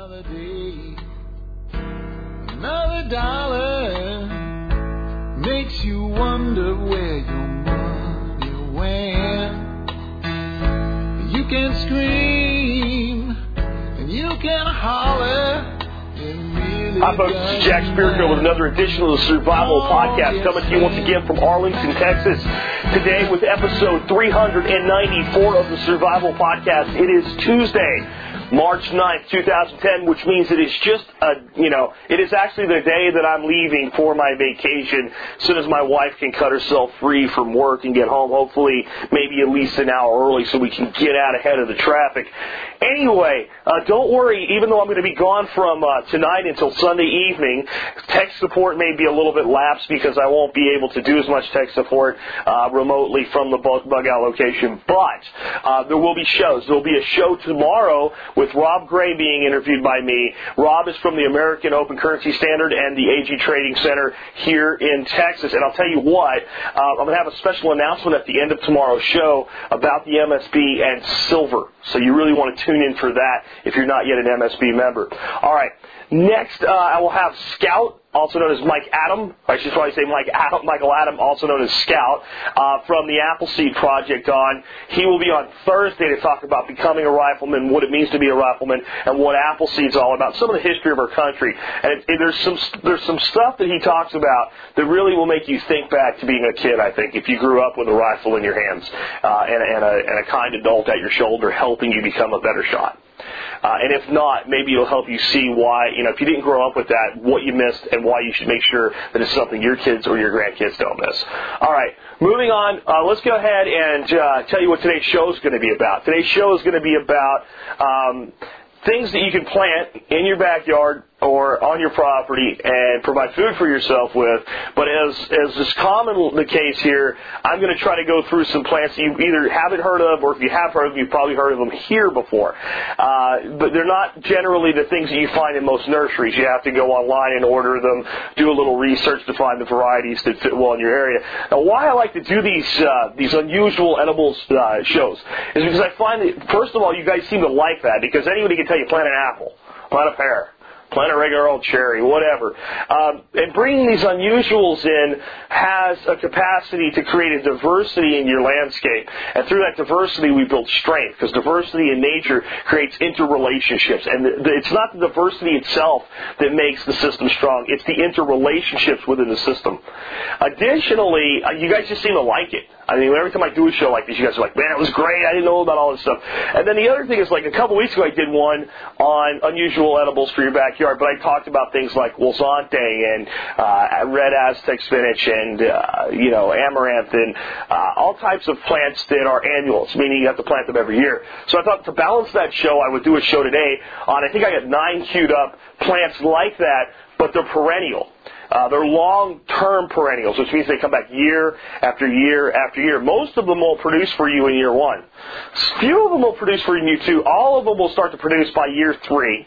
Another day, another dollar makes you wonder where your money went. You can scream and you can holler. Hi, folks. This is Jack Spirko with another edition of the Survival Podcast coming to you once again from Arlington, Texas. Today with episode 394 of the Survival Podcast. It is Tuesday, March 9th, 2010, which means it is just a, you know, it is actually the day that I'm leaving for my vacation as soon as my wife can cut herself free from work and get home, hopefully maybe at least an hour early so we can get out ahead of the traffic. Anyway, uh, don't worry, even though I'm going to be gone from uh, tonight until Sunday evening, tech support may be a little bit lapsed because I won't be able to do as much tech support uh, remotely from the bug, bug out location. But uh, there will be shows. There will be a show tomorrow with Rob Gray being interviewed by me. Rob is from the American Open Currency Standard and the AG Trading Center here in Texas. And I'll tell you what, uh, I'm going to have a special announcement at the end of tomorrow's show about the MSB and silver. So you really want to tune in for that if you're not yet an MSB member. All right. Next, uh, I will have Scout also known as Mike Adam. I should probably say Mike Adam, Michael Adam, also known as Scout, uh, from the Appleseed Project on. He will be on Thursday to talk about becoming a rifleman, what it means to be a rifleman, and what Appleseed's all about, some of the history of our country. And it, there's some there's some stuff that he talks about that really will make you think back to being a kid. I think if you grew up with a rifle in your hands uh, and, and, a, and a kind adult at your shoulder helping you become a better shot. Uh, and if not, maybe it'll help you see why, you know, if you didn't grow up with that, what you missed and why you should make sure that it's something your kids or your grandkids don't miss. All right, moving on, uh, let's go ahead and uh, tell you what today's show is going to be about. Today's show is going to be about um, things that you can plant in your backyard or on your property and provide food for yourself with. But as as is common the case here, I'm going to try to go through some plants that you either haven't heard of, or if you have heard of them, you've probably heard of them here before. Uh, but they're not generally the things that you find in most nurseries. You have to go online and order them, do a little research to find the varieties that fit well in your area. Now, why I like to do these uh, these unusual edibles uh, shows is because I find that first of all, you guys seem to like that because anybody can tell you plant an apple, plant a pear plant a regular old cherry, whatever. Um, and bringing these unusuals in has a capacity to create a diversity in your landscape. And through that diversity, we build strength because diversity in nature creates interrelationships. And the, the, it's not the diversity itself that makes the system strong, it's the interrelationships within the system. Additionally, uh, you guys just seem to like it. I mean, every time I do a show like this, you guys are like, man, it was great. I didn't know about all this stuff. And then the other thing is, like, a couple weeks ago, I did one on unusual edibles for your backyard, but I talked about things like huauzontle and uh, red Aztec spinach and, uh, you know, amaranth and uh, all types of plants that are annuals, meaning you have to plant them every year. So I thought to balance that show, I would do a show today on, I think I got nine queued up plants like that, but they're perennial. Uh, they're long-term perennials, which means they come back year after year after year. Most of them will produce for you in year one. Few of them will produce for you in year two. All of them will start to produce by year three.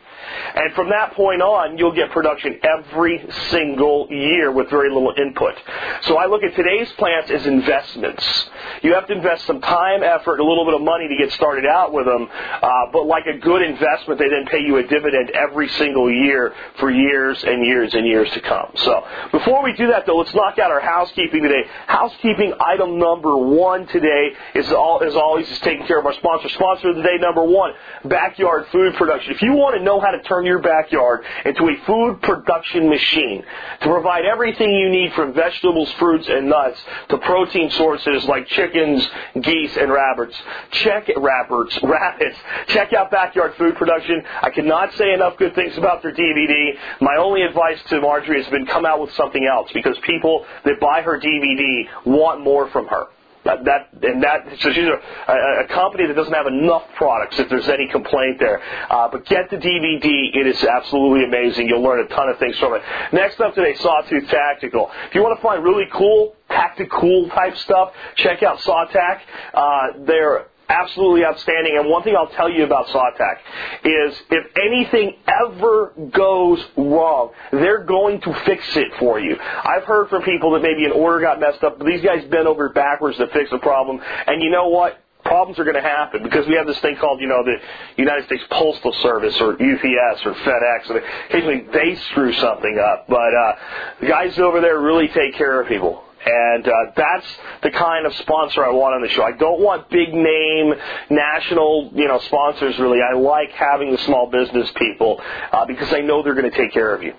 And from that point on, you'll get production every single year with very little input. So I look at today's plants as investments. You have to invest some time, effort, a little bit of money to get started out with them. Uh, but like a good investment, they then pay you a dividend every single year for years and years and years to come. So before we do that, though, let's knock out our housekeeping today. Housekeeping item number one today is all is always is taking care of our sponsor. Sponsor of the day number one, backyard food production. If you want to know how to turn your backyard into a food production machine to provide everything you need from vegetables, fruits, and nuts to protein sources like chickens, geese, and rabbits. Check it rabbits, rabbits. Check out Backyard Food Production. I cannot say enough good things about their DVD. My only advice to Marjorie has been come out with something else because people that buy her DVD want more from her. That, that and that so she's a, a, company that doesn't have enough products. If there's any complaint there, uh, but get the DVD. It is absolutely amazing. You'll learn a ton of things from it. Next up today, Sawtooth Tactical. If you want to find really cool tactical type stuff, check out Sawtac. Uh, they're absolutely outstanding. And one thing I'll tell you about Sawtac is if anything ever goes wrong, they're going to fix it for you. I've heard from people that maybe an order got messed up, but these guys bent over backwards to fix a problem. And you know what? problems are going to happen because we have this thing called, you know, the United States Postal Service or UPS or FedEx, and occasionally they screw something up. But uh, the guys over there really take care of people. And uh, that's the kind of sponsor I want on the show. I don't want big name national, you know, sponsors. Really, I like having the small business people uh, because I know they're going to take care of you.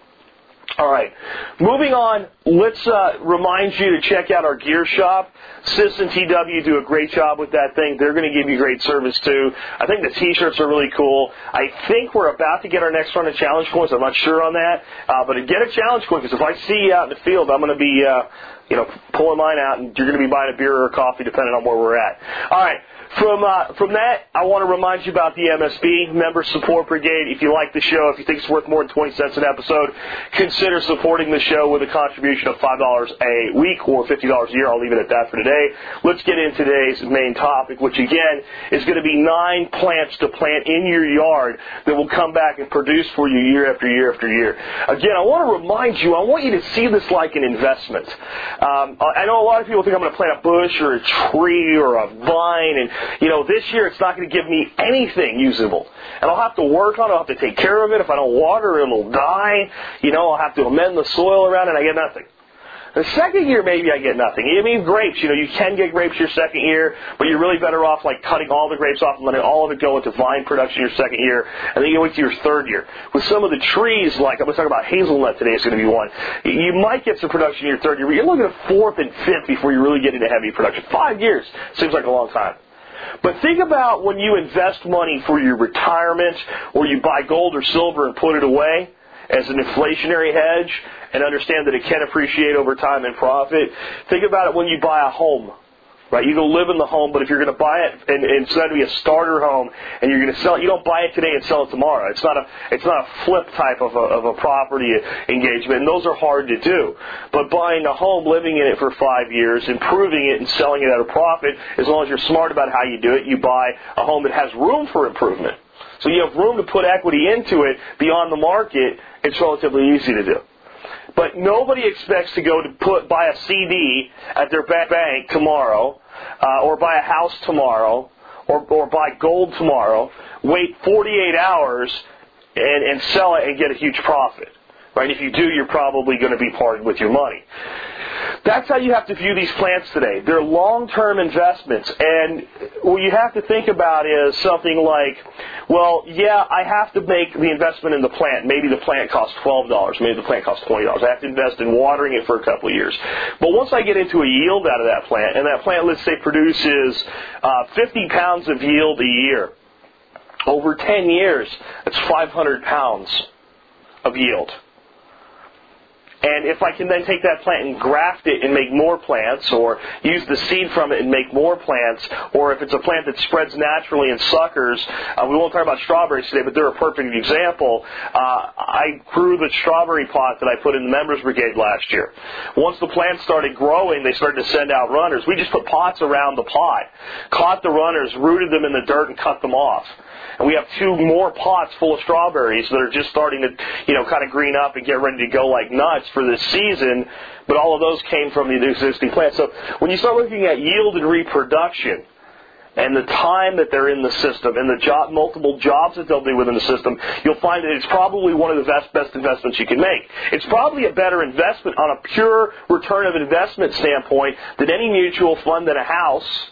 All right. Moving on, let's uh, remind you to check out our gear shop. Sis and TW do a great job with that thing. They're going to give you great service too. I think the t-shirts are really cool. I think we're about to get our next run of challenge coins. I'm not sure on that. Uh, but get a challenge coin because if I see you out in the field, I'm going to be, uh, you know, pulling mine out and you're going to be buying a beer or a coffee depending on where we're at. All right. From uh, from that, I want to remind you about the MSB Member Support Brigade. If you like the show, if you think it's worth more than twenty cents an episode, consider supporting the show with a contribution of five dollars a week or fifty dollars a year. I'll leave it at that for today. Let's get into today's main topic, which again is going to be nine plants to plant in your yard that will come back and produce for you year after year after year. Again, I want to remind you. I want you to see this like an investment. Um, I know a lot of people think I'm going to plant a bush or a tree or a vine and you know, this year it's not going to give me anything usable. And I'll have to work on it. I'll have to take care of it. If I don't water it, it'll die. You know, I'll have to amend the soil around it. I get nothing. The second year, maybe I get nothing. I mean, grapes, you know, you can get grapes your second year, but you're really better off like cutting all the grapes off and letting all of it go into vine production your second year, and then you wait to your third year. With some of the trees, like I'm going to talk about hazelnut today, is going to be one. You might get some production in your third year, but you're looking at fourth and fifth before you really get into heavy production. Five years seems like a long time. But think about when you invest money for your retirement or you buy gold or silver and put it away as an inflationary hedge and understand that it can appreciate over time and profit. Think about it when you buy a home right? You go live in the home, but if you're going to buy it and, and it's going to be a starter home and you're going to sell it, you don't buy it today and sell it tomorrow. It's not a it's not a flip type of a, of a property engagement, and those are hard to do. But buying a home, living in it for five years, improving it, and selling it at a profit, as long as you're smart about how you do it, you buy a home that has room for improvement. So you have room to put equity into it beyond the market. It's relatively easy to do. But nobody expects to go to put buy a CD at their bank tomorrow uh, or buy a house tomorrow, or, or buy gold tomorrow, wait 48 hours and, and sell it and get a huge profit. Right? If you do, you're probably going to be parted with your money. That's how you have to view these plants today. They're long-term investments, and what you have to think about is something like, well, yeah, I have to make the investment in the plant. Maybe the plant costs twelve dollars. Maybe the plant costs twenty dollars. I have to invest in watering it for a couple of years. But once I get into a yield out of that plant, and that plant, let's say, produces uh, fifty pounds of yield a year, over ten years, that's five hundred pounds of yield. And if I can then take that plant and graft it and make more plants, or use the seed from it and make more plants, or if it's a plant that spreads naturally in suckers, uh, we won't talk about strawberries today, but they're a perfect example. Uh, I grew the strawberry pot that I put in the members brigade last year. Once the plants started growing, they started to send out runners. We just put pots around the pot, caught the runners, rooted them in the dirt, and cut them off and we have two more pots full of strawberries that are just starting to, you know, kind of green up and get ready to go like nuts for this season. But all of those came from the existing plants. So when you start looking at yield and reproduction, and the time that they're in the system and the job, multiple jobs that they'll do within the system, you'll find that it's probably one of the best, best investments you can make. It's probably a better investment on a pure return of investment standpoint than any mutual fund than a house,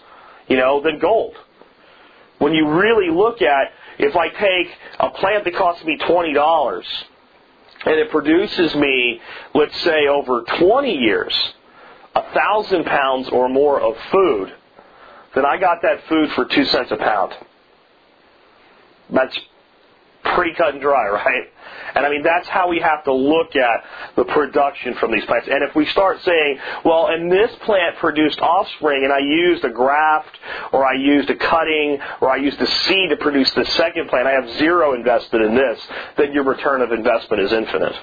you know, than gold. When you really look at, if I take a plant that costs me $20 and it produces me, let's say, over 20 years, a thousand pounds or more of food, then I got that food for two cents a pound. That's pretty cut and dry, right? And I mean, that's how we have to look at the production from these plants. And if we start saying, well, and this plant produced offspring, and I used a graft, or I used a cutting, or I used a seed to produce the second plant, I have zero invested in this, then your return of investment is infinite.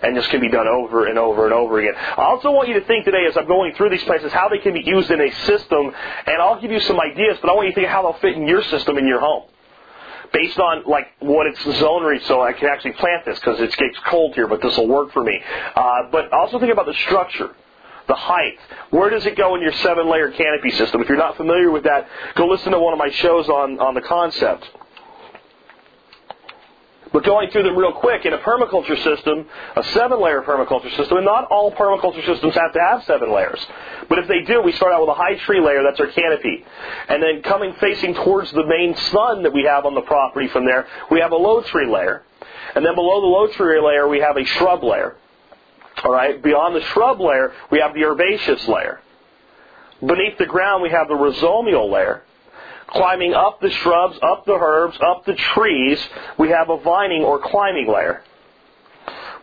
And this can be done over and over and over again. I also want you to think today, as I'm going through these places, how they can be used in a system, and I'll give you some ideas, but I want you to think how they'll fit in your system in your home based on like what its zonery, so I can actually plant this because it gets cold here, but this will work for me. Uh, but also think about the structure. the height. Where does it go in your seven layer canopy system? If you're not familiar with that, go listen to one of my shows on, on the concept. But going through them real quick, in a permaculture system, a seven layer permaculture system, and not all permaculture systems have to have seven layers. But if they do, we start out with a high tree layer, that's our canopy. And then coming facing towards the main sun that we have on the property from there, we have a low tree layer. And then below the low tree layer, we have a shrub layer. Alright, beyond the shrub layer, we have the herbaceous layer. Beneath the ground, we have the rhizomial layer climbing up the shrubs, up the herbs, up the trees, we have a vining or climbing layer.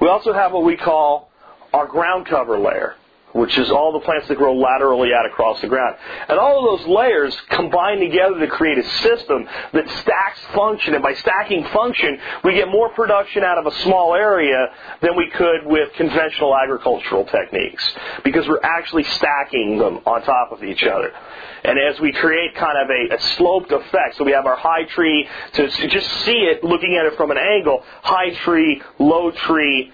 We also have what we call our ground cover layer which is all the plants that grow laterally out across the ground. And all of those layers combine together to create a system that stacks function. And by stacking function, we get more production out of a small area than we could with conventional agricultural techniques. Because we're actually stacking them on top of each other. And as we create kind of a, a sloped effect, so we have our high tree, to just see it looking at it from an angle, high tree, low tree,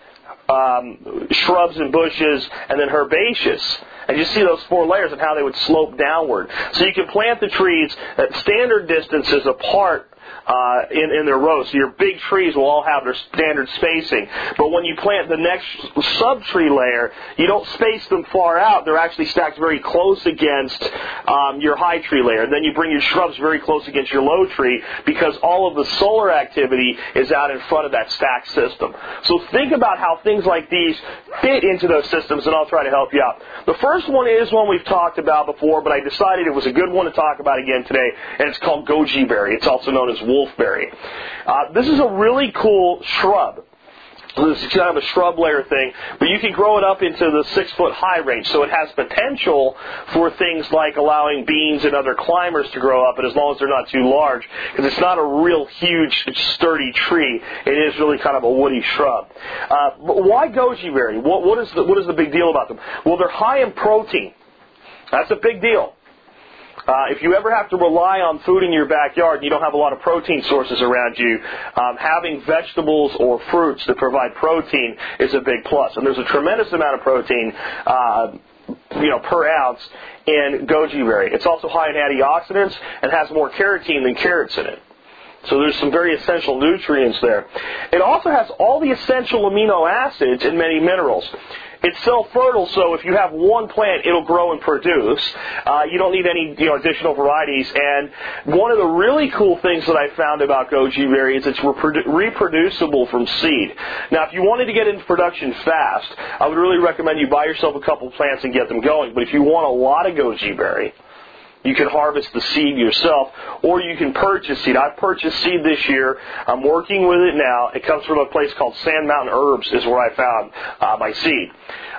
um, shrubs and bushes, and then herbaceous. And you see those four layers and how they would slope downward. So you can plant the trees at standard distances apart uh, in, in their rows. So your big trees will all have their standard spacing. But when you plant the next sub-tree layer, you don't space them far out. They're actually stacked very close against um, your high tree layer. And then you bring your shrubs very close against your low tree because all of the solar activity is out in front of that stacked system. So think about how things like these fit into those systems, and I'll try to help you out. The first one is one we've talked about before, but I decided it was a good one to talk about again today, and it's called goji berry. It's also known as wolfberry. Uh, this is a really cool shrub. This is kind of a shrub layer thing, but you can grow it up into the six foot high range. So it has potential for things like allowing beans and other climbers to grow up, but as long as they're not too large, because it's not a real huge, sturdy tree. It is really kind of a woody shrub. Uh, but why goji berry? What, what, is the, what is the big deal about them? Well, they're high in protein. That's a big deal. Uh, if you ever have to rely on food in your backyard and you don't have a lot of protein sources around you, um, having vegetables or fruits that provide protein is a big plus. And there's a tremendous amount of protein. Uh, you know, per ounce in goji berry. It's also high in antioxidants and has more carotene than carrots in it. So there's some very essential nutrients there. It also has all the essential amino acids and many minerals. It's self-fertile, so if you have one plant, it'll grow and produce. Uh, you don't need any you know, additional varieties. And one of the really cool things that I found about goji berry is it's reprodu- reproducible from seed. Now, if you wanted to get into production fast, I would really recommend you buy yourself a couple plants and get them going. But if you want a lot of goji berry, you can harvest the seed yourself, or you can purchase seed. I've purchased seed this year. I'm working with it now. It comes from a place called Sand Mountain Herbs, is where I found uh, my seed.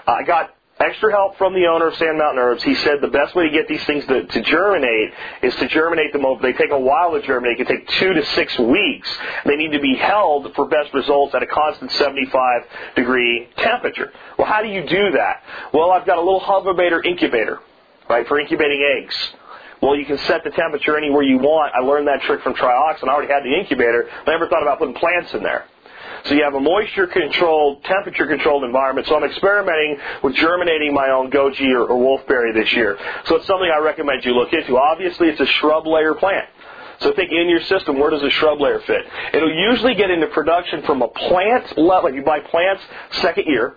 I got extra help from the owner of Sand Mountain Herbs. He said the best way to get these things to, to germinate is to germinate them over. They take a while to germinate. It can take two to six weeks. They need to be held for best results at a constant 75 degree temperature. Well, how do you do that? Well, I've got a little Hovabator incubator, right, for incubating eggs. Well, you can set the temperature anywhere you want. I learned that trick from Trioxin. I already had the incubator. I never thought about putting plants in there. So you have a moisture controlled, temperature controlled environment. So I'm experimenting with germinating my own goji or, or wolfberry this year. So it's something I recommend you look into. Obviously, it's a shrub layer plant. So think in your system, where does a shrub layer fit? It'll usually get into production from a plant level. You buy plants second year,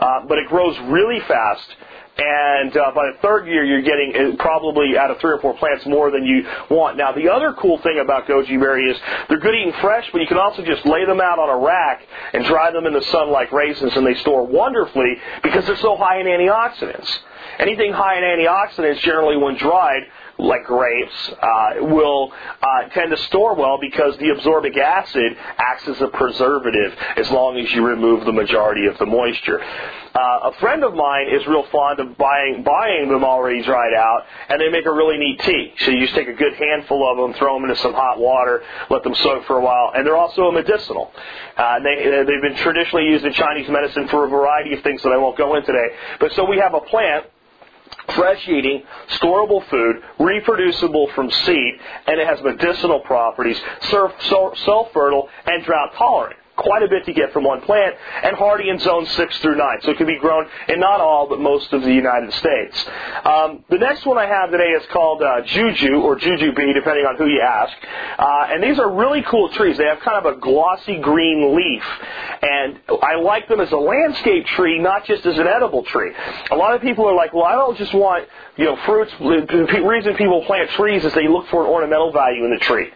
uh, but it grows really fast and uh, by the third year, you're getting uh, probably out of three or four plants more than you want. Now, the other cool thing about goji berry is they're good eating fresh, but you can also just lay them out on a rack and dry them in the sun like raisins, and they store wonderfully because they're so high in antioxidants. Anything high in antioxidants, generally when dried, like grapes, uh, will uh, tend to store well because the absorbic acid acts as a preservative as long as you remove the majority of the moisture. Uh, a friend of mine is real fond of buying buying them already dried out, and they make a really neat tea. So you just take a good handful of them, throw them into some hot water, let them soak for a while, and they're also a medicinal. Uh, they they've been traditionally used in Chinese medicine for a variety of things that I won't go into today. But so we have a plant fresh eating, storable food, reproducible from seed, and it has medicinal properties, self fertile, and drought tolerant. Quite a bit to get from one plant, and hardy in zone 6 through 9. So it can be grown in not all, but most of the United States. Um, the next one I have today is called uh, Juju, or Jujube, depending on who you ask. Uh, and these are really cool trees. They have kind of a glossy green leaf. And I like them as a landscape tree, not just as an edible tree. A lot of people are like, well, I don't just want, you know, fruits. The reason people plant trees is they look for an ornamental value in the tree.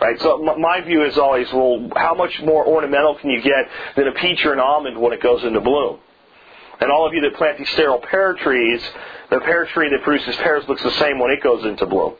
Right? So my view is always, well, how much more ornamental can you get than a peach or an almond when it goes into bloom? And all of you that plant these sterile pear trees, the pear tree that produces pears looks the same when it goes into bloom.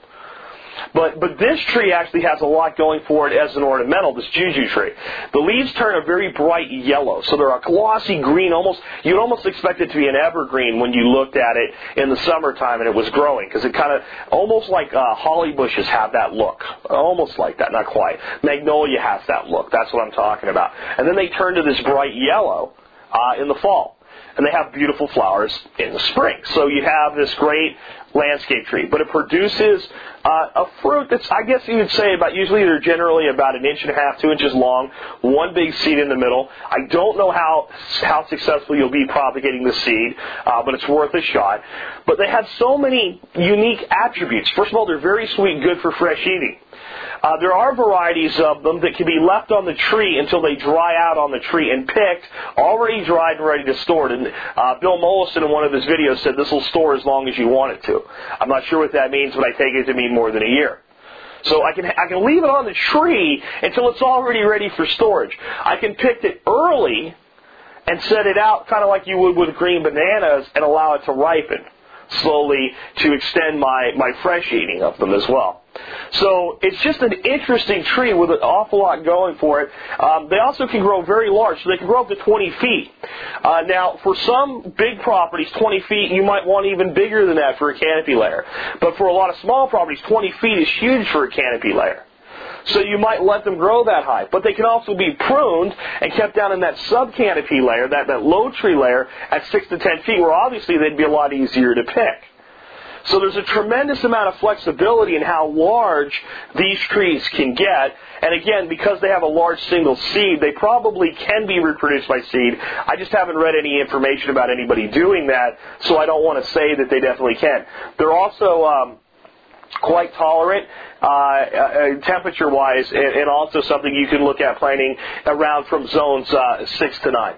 But, but this tree actually has a lot going for it as an ornamental, this juju tree. The leaves turn a very bright yellow, so they're a glossy green, almost, you'd almost expect it to be an evergreen when you looked at it in the summertime and it was growing, because it kind of, almost like uh, holly bushes have that look. Almost like that, not quite. Magnolia has that look, that's what I'm talking about. And then they turn to this bright yellow uh, in the fall and they have beautiful flowers in the spring. So you have this great landscape tree, but it produces uh, a fruit that's, I guess you would say, about usually they're generally about an inch and a half, two inches long, one big seed in the middle. I don't know how how successful you'll be propagating the seed, uh, but it's worth a shot. But they have so many unique attributes. First of all, they're very sweet, good for fresh eating. Uh, there are varieties of them that can be left on the tree until they dry out on the tree and picked, already dried and ready to store. And uh, Bill Mollison in one of his videos said this will store as long as you want it to. I'm not sure what that means, but I take it to mean more than a year. So I can I can leave it on the tree until it's already ready for storage. I can pick it early and set it out kind of like you would with green bananas and allow it to ripen slowly to extend my, my fresh eating of them as well. So it's just an interesting tree with an awful lot going for it. Um, they also can grow very large, so they can grow up to 20 feet. Uh, now, for some big properties, 20 feet, you might want even bigger than that for a canopy layer. But for a lot of small properties, 20 feet is huge for a canopy layer. So you might let them grow that high. But they can also be pruned and kept down in that sub-canopy layer, that, that low tree layer, at 6 to 10 feet, where obviously they'd be a lot easier to pick. So there's a tremendous amount of flexibility in how large these trees can get. And again, because they have a large single seed, they probably can be reproduced by seed. I just haven't read any information about anybody doing that, so I don't want to say that they definitely can. They're also um, quite tolerant uh, uh, temperature-wise, and, and, also something you can look at planting around from zones uh, six to nine.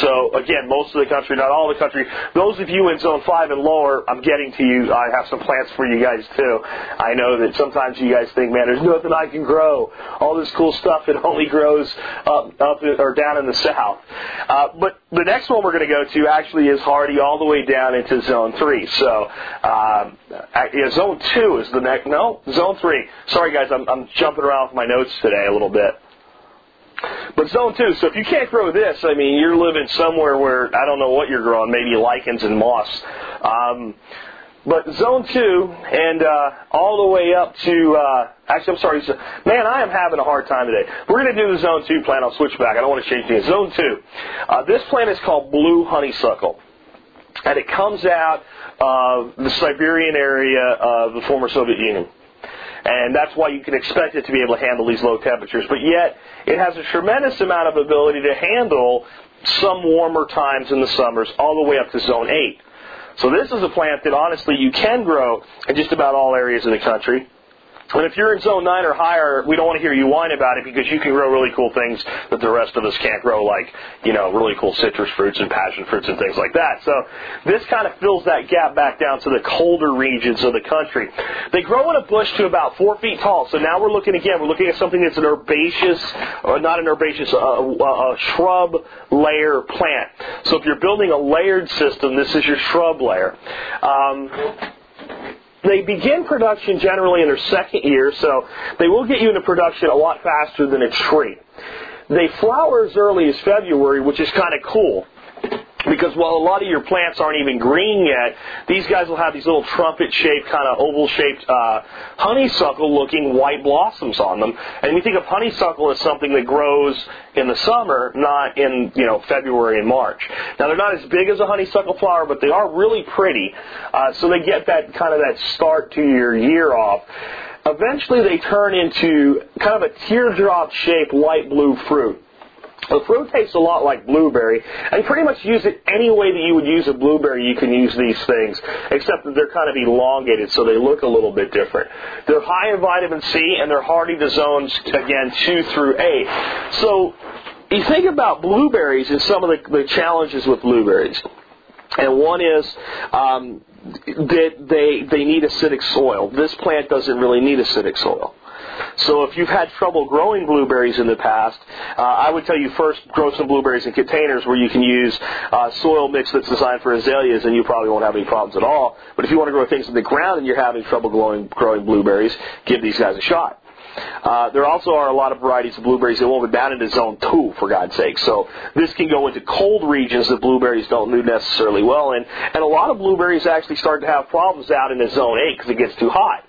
So again, most of the country, not all the country. Those of you in zone five and lower, I'm getting to you. I have some plants for you guys too. I know that sometimes you guys think, man, there's nothing I can grow. All this cool stuff it only grows up, up or down in the south. Uh, but the next one we're going to go to actually is hardy all the way down into zone three. So uh, yeah, zone two is the next. No, zone three. Sorry guys, I'm, I'm jumping around with my notes today a little bit. But zone two, so if you can't grow this, I mean, you're living somewhere where I don't know what you're growing, maybe lichens and moss. Um, but zone two, and uh, all the way up to, uh, actually, I'm sorry, man, I am having a hard time today. We're going to do the zone two plant. I'll switch back. I don't want to change things. Zone two. Uh, this plant is called blue honeysuckle. And it comes out of the Siberian area of the former Soviet Union and that's why you can expect it to be able to handle these low temperatures. But yet, it has a tremendous amount of ability to handle some warmer times in the summers, all the way up to zone 8. So this is a plant that honestly you can grow in just about all areas of the country. And if you're in zone 9 or higher, we don't want to hear you whine about it because you can grow really cool things that the rest of us can't grow, like, you know, really cool citrus fruits and passion fruits and things like that. So this kind of fills that gap back down to the colder regions of the country. They grow in a bush to about four feet tall. So now we're looking again, we're looking at something that's an herbaceous, or not an herbaceous, uh, a shrub layer plant. So if you're building a layered system, this is your shrub layer. Um, they begin production generally in their second year, so they will get you into production a lot faster than a tree. They flower as early as February, which is kind of cool. Because while a lot of your plants aren't even green yet, these guys will have these little trumpet-shaped, kind of oval-shaped, uh, honeysuckle-looking white blossoms on them. And we think of honeysuckle as something that grows in the summer, not in you know February and March. Now they're not as big as a honeysuckle flower, but they are really pretty. Uh, so they get that kind of that start to your year off. Eventually, they turn into kind of a teardrop-shaped light blue fruit The fruit tastes a lot like blueberry, and pretty much use it any way that you would use a blueberry. You can use these things, except that they're kind of elongated, so they look a little bit different. They're high in vitamin C, and they're hardy to zones again two through eight. So you think about blueberries and some of the, the challenges with blueberries, and one is um, that they they need acidic soil. This plant doesn't really need acidic soil. So if you've had trouble growing blueberries in the past, uh, I would tell you first grow some blueberries in containers where you can use uh, soil mix that's designed for azaleas, and you probably won't have any problems at all. But if you want to grow things in the ground and you're having trouble growing growing blueberries, give these guys a shot. Uh, there also are a lot of varieties of blueberries that won't be down into zone 2, for God's sake. So this can go into cold regions that blueberries don't do necessarily well in. And a lot of blueberries actually start to have problems out in the zone 8 because it gets too hot.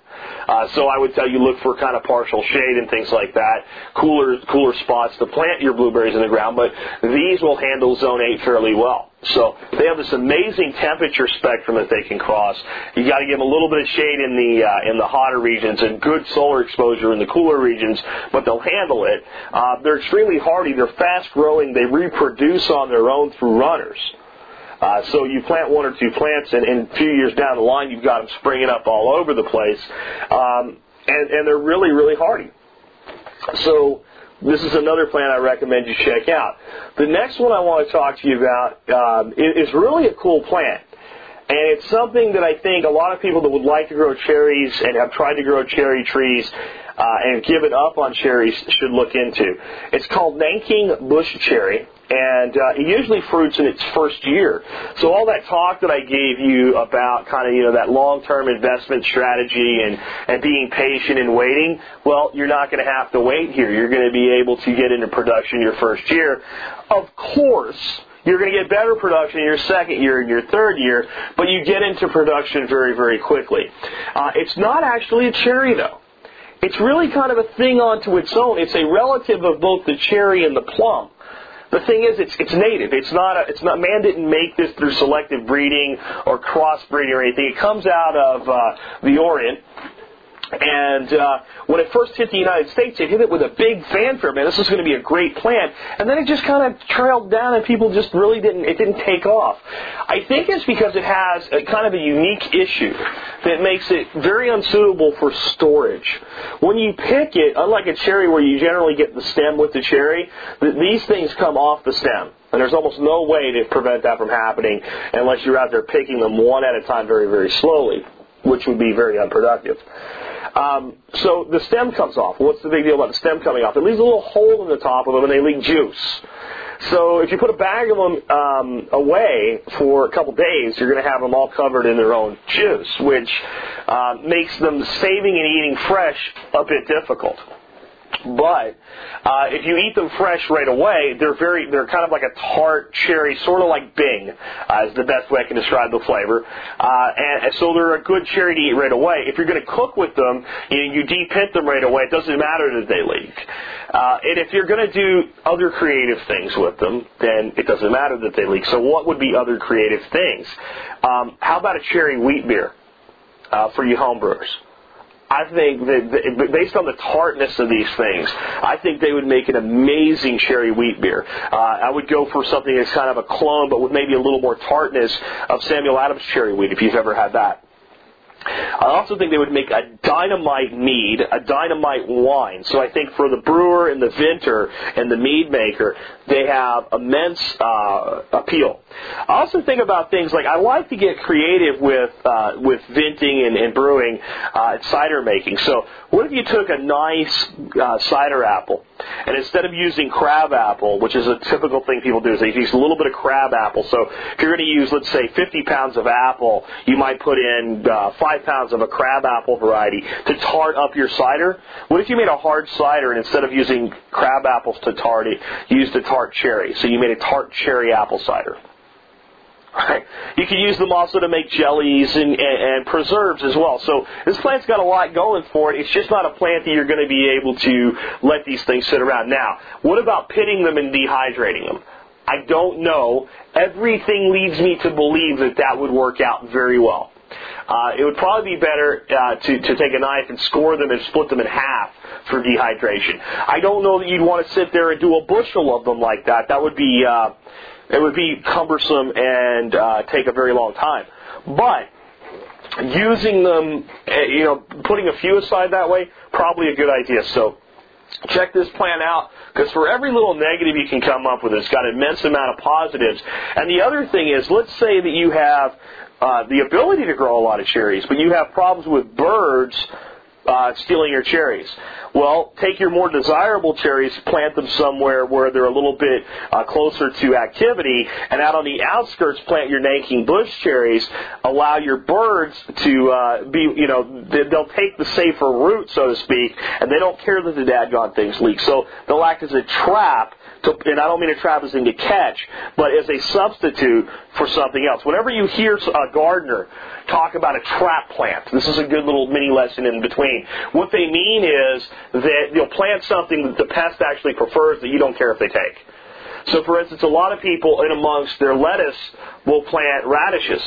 Uh, so I would tell you look for kind of partial shade and things like that, cooler cooler spots to plant your blueberries in the ground. But these will handle zone eight fairly well. So they have this amazing temperature spectrum that they can cross. You got to give them a little bit of shade in the uh, in the hotter regions and good solar exposure in the cooler regions, but they'll handle it. Uh, they're extremely hardy. They're fast growing. They reproduce on their own through runners. Uh, so you plant one or two plants, and, and a few years down the line, you've got them springing up all over the place, um, and, and they're really, really hardy. So this is another plant I recommend you check out. The next one I want to talk to you about um, is really a cool plant. And it's something that I think a lot of people that would like to grow cherries and have tried to grow cherry trees and given up on cherries should look into. It's called Nanking Bush Cherry and uh, it usually fruits in its first year. So all that talk that I gave you about kind of you know that long-term investment strategy and and being patient and waiting, well, you're not going to have to wait here. You're going to be able to get into production your first year. Of course, you're going to get better production in your second year and your third year, but you get into production very, very quickly. Uh, it's not actually a cherry, though. It's really kind of a thing onto its own. It's a relative of both the cherry and the plum. The thing is, it's it's native. It's not a, it's not man didn't make this through selective breeding or crossbreeding or anything. It comes out of uh, the Orient. And uh, when it first hit the United States, it hit it with a big fanfare. Man, this is going to be a great plant. And then it just kind of trailed down, and people just really didn't. It didn't take off. I think it's because it has a kind of a unique issue that makes it very unsuitable for storage. When you pick it, unlike a cherry where you generally get the stem with the cherry, these things come off the stem. And there's almost no way to prevent that from happening unless you're out there picking them one at a time very, very slowly, which would be very unproductive. Um, so the stem comes off. What's the big deal about the stem coming off? It leaves a little hole in the top of them and they leak juice. So if you put a bag of them um, away for a couple days, you're going to have them all covered in their own juice, which uh, makes them saving and eating fresh a bit difficult. But uh, if you eat them fresh right away, they're very they're kind of like a tart cherry, sort of like Bing, uh, is the best way I can describe the flavor. Uh, and, and so they're a good cherry to eat right away. If you're going to cook with them, you, you de-pit them right away. It doesn't matter that they leak. Uh, and if you're going to do other creative things with them, then it doesn't matter that they leak. So what would be other creative things? Um, how about a cherry wheat beer uh, for you homebrewers? I think that based on the tartness of these things, I think they would make an amazing cherry wheat beer. Uh, I would go for something that's kind of a clone, but with maybe a little more tartness of Samuel Adams cherry wheat, if you've ever had that. I also think they would make a dynamite mead, a dynamite wine. So I think for the brewer and the vintner and the mead maker, they have immense uh, appeal. I also think about things like I like to get creative with uh, with venting and, and brewing, uh, cider making. So what if you took a nice uh, cider apple and instead of using crab apple, which is a typical thing people do, is they use a little bit of crab apple. So if you're going to use, let's say, 50 pounds of apple, you might put in uh, five pounds of a crab apple variety to tart up your cider. What if you made a hard cider and instead of using crab apples to tart it, you used a tart cherry? So you made a tart cherry apple cider. Right. You can use them also to make jellies and, and, and, preserves as well. So this plant's got a lot going for it. It's just not a plant that you're going to be able to let these things sit around. Now, what about pitting them and dehydrating them? I don't know. Everything leads me to believe that that would work out very well. Uh, it would probably be better uh, to, to take a knife and score them and split them in half for dehydration. I don't know that you'd want to sit there and do a bushel of them like that. That would be uh, it would be cumbersome and uh, take a very long time. But using them, eh, you know, putting a few aside that way, probably a good idea. So check this plan out because for every little negative you can come up with, it's got an immense amount of positives. And the other thing is, let's say that you have uh, the ability to grow a lot of cherries, but you have problems with birds uh, stealing your cherries. Well, take your more desirable cherries, plant them somewhere where they're a little bit uh, closer to activity, and out on the outskirts, plant your Nanking bush cherries. Allow your birds to uh, be, you know, they'll take the safer route, so to speak, and they don't care that the dadgone things leak. So they'll act as a trap to, and I don't mean a trap as in to catch, but as a substitute for something else. Whenever you hear a gardener talk about a trap plant, this is a good little mini lesson in between. What they mean is that you'll plant something that the pest actually prefers that you don't care if they take. So, for instance, a lot of people in amongst their lettuce will plant radishes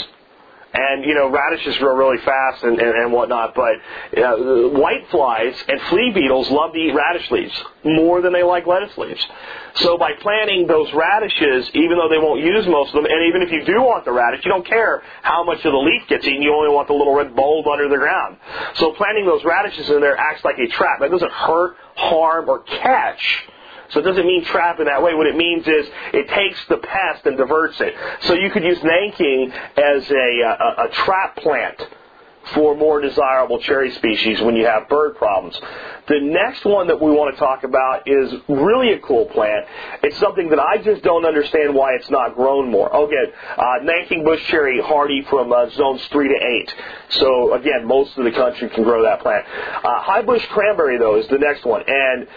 and you know radishes grow really fast and, and, and whatnot. But uh, white flies and flea beetles love to eat radish leaves more than they like lettuce leaves. So by planting those radishes, even though they won't use most of them, and even if you do want the radish, you don't care how much of the leaf gets eaten. You only want the little red bulb under the ground. So planting those radishes in there acts like a trap. That doesn't hurt, harm, or catch so it doesn't mean trap in that way. What it means is it takes the pest and diverts it. So you could use Nanking as a, a, a trap plant for more desirable cherry species when you have bird problems. The next one that we want to talk about is really a cool plant. It's something that I just don't understand why it's not grown more. Okay, uh, Nanking bush cherry hardy from uh, zones 3 to 8. So again, most of the country can grow that plant. Uh, high bush cranberry though is the next one. And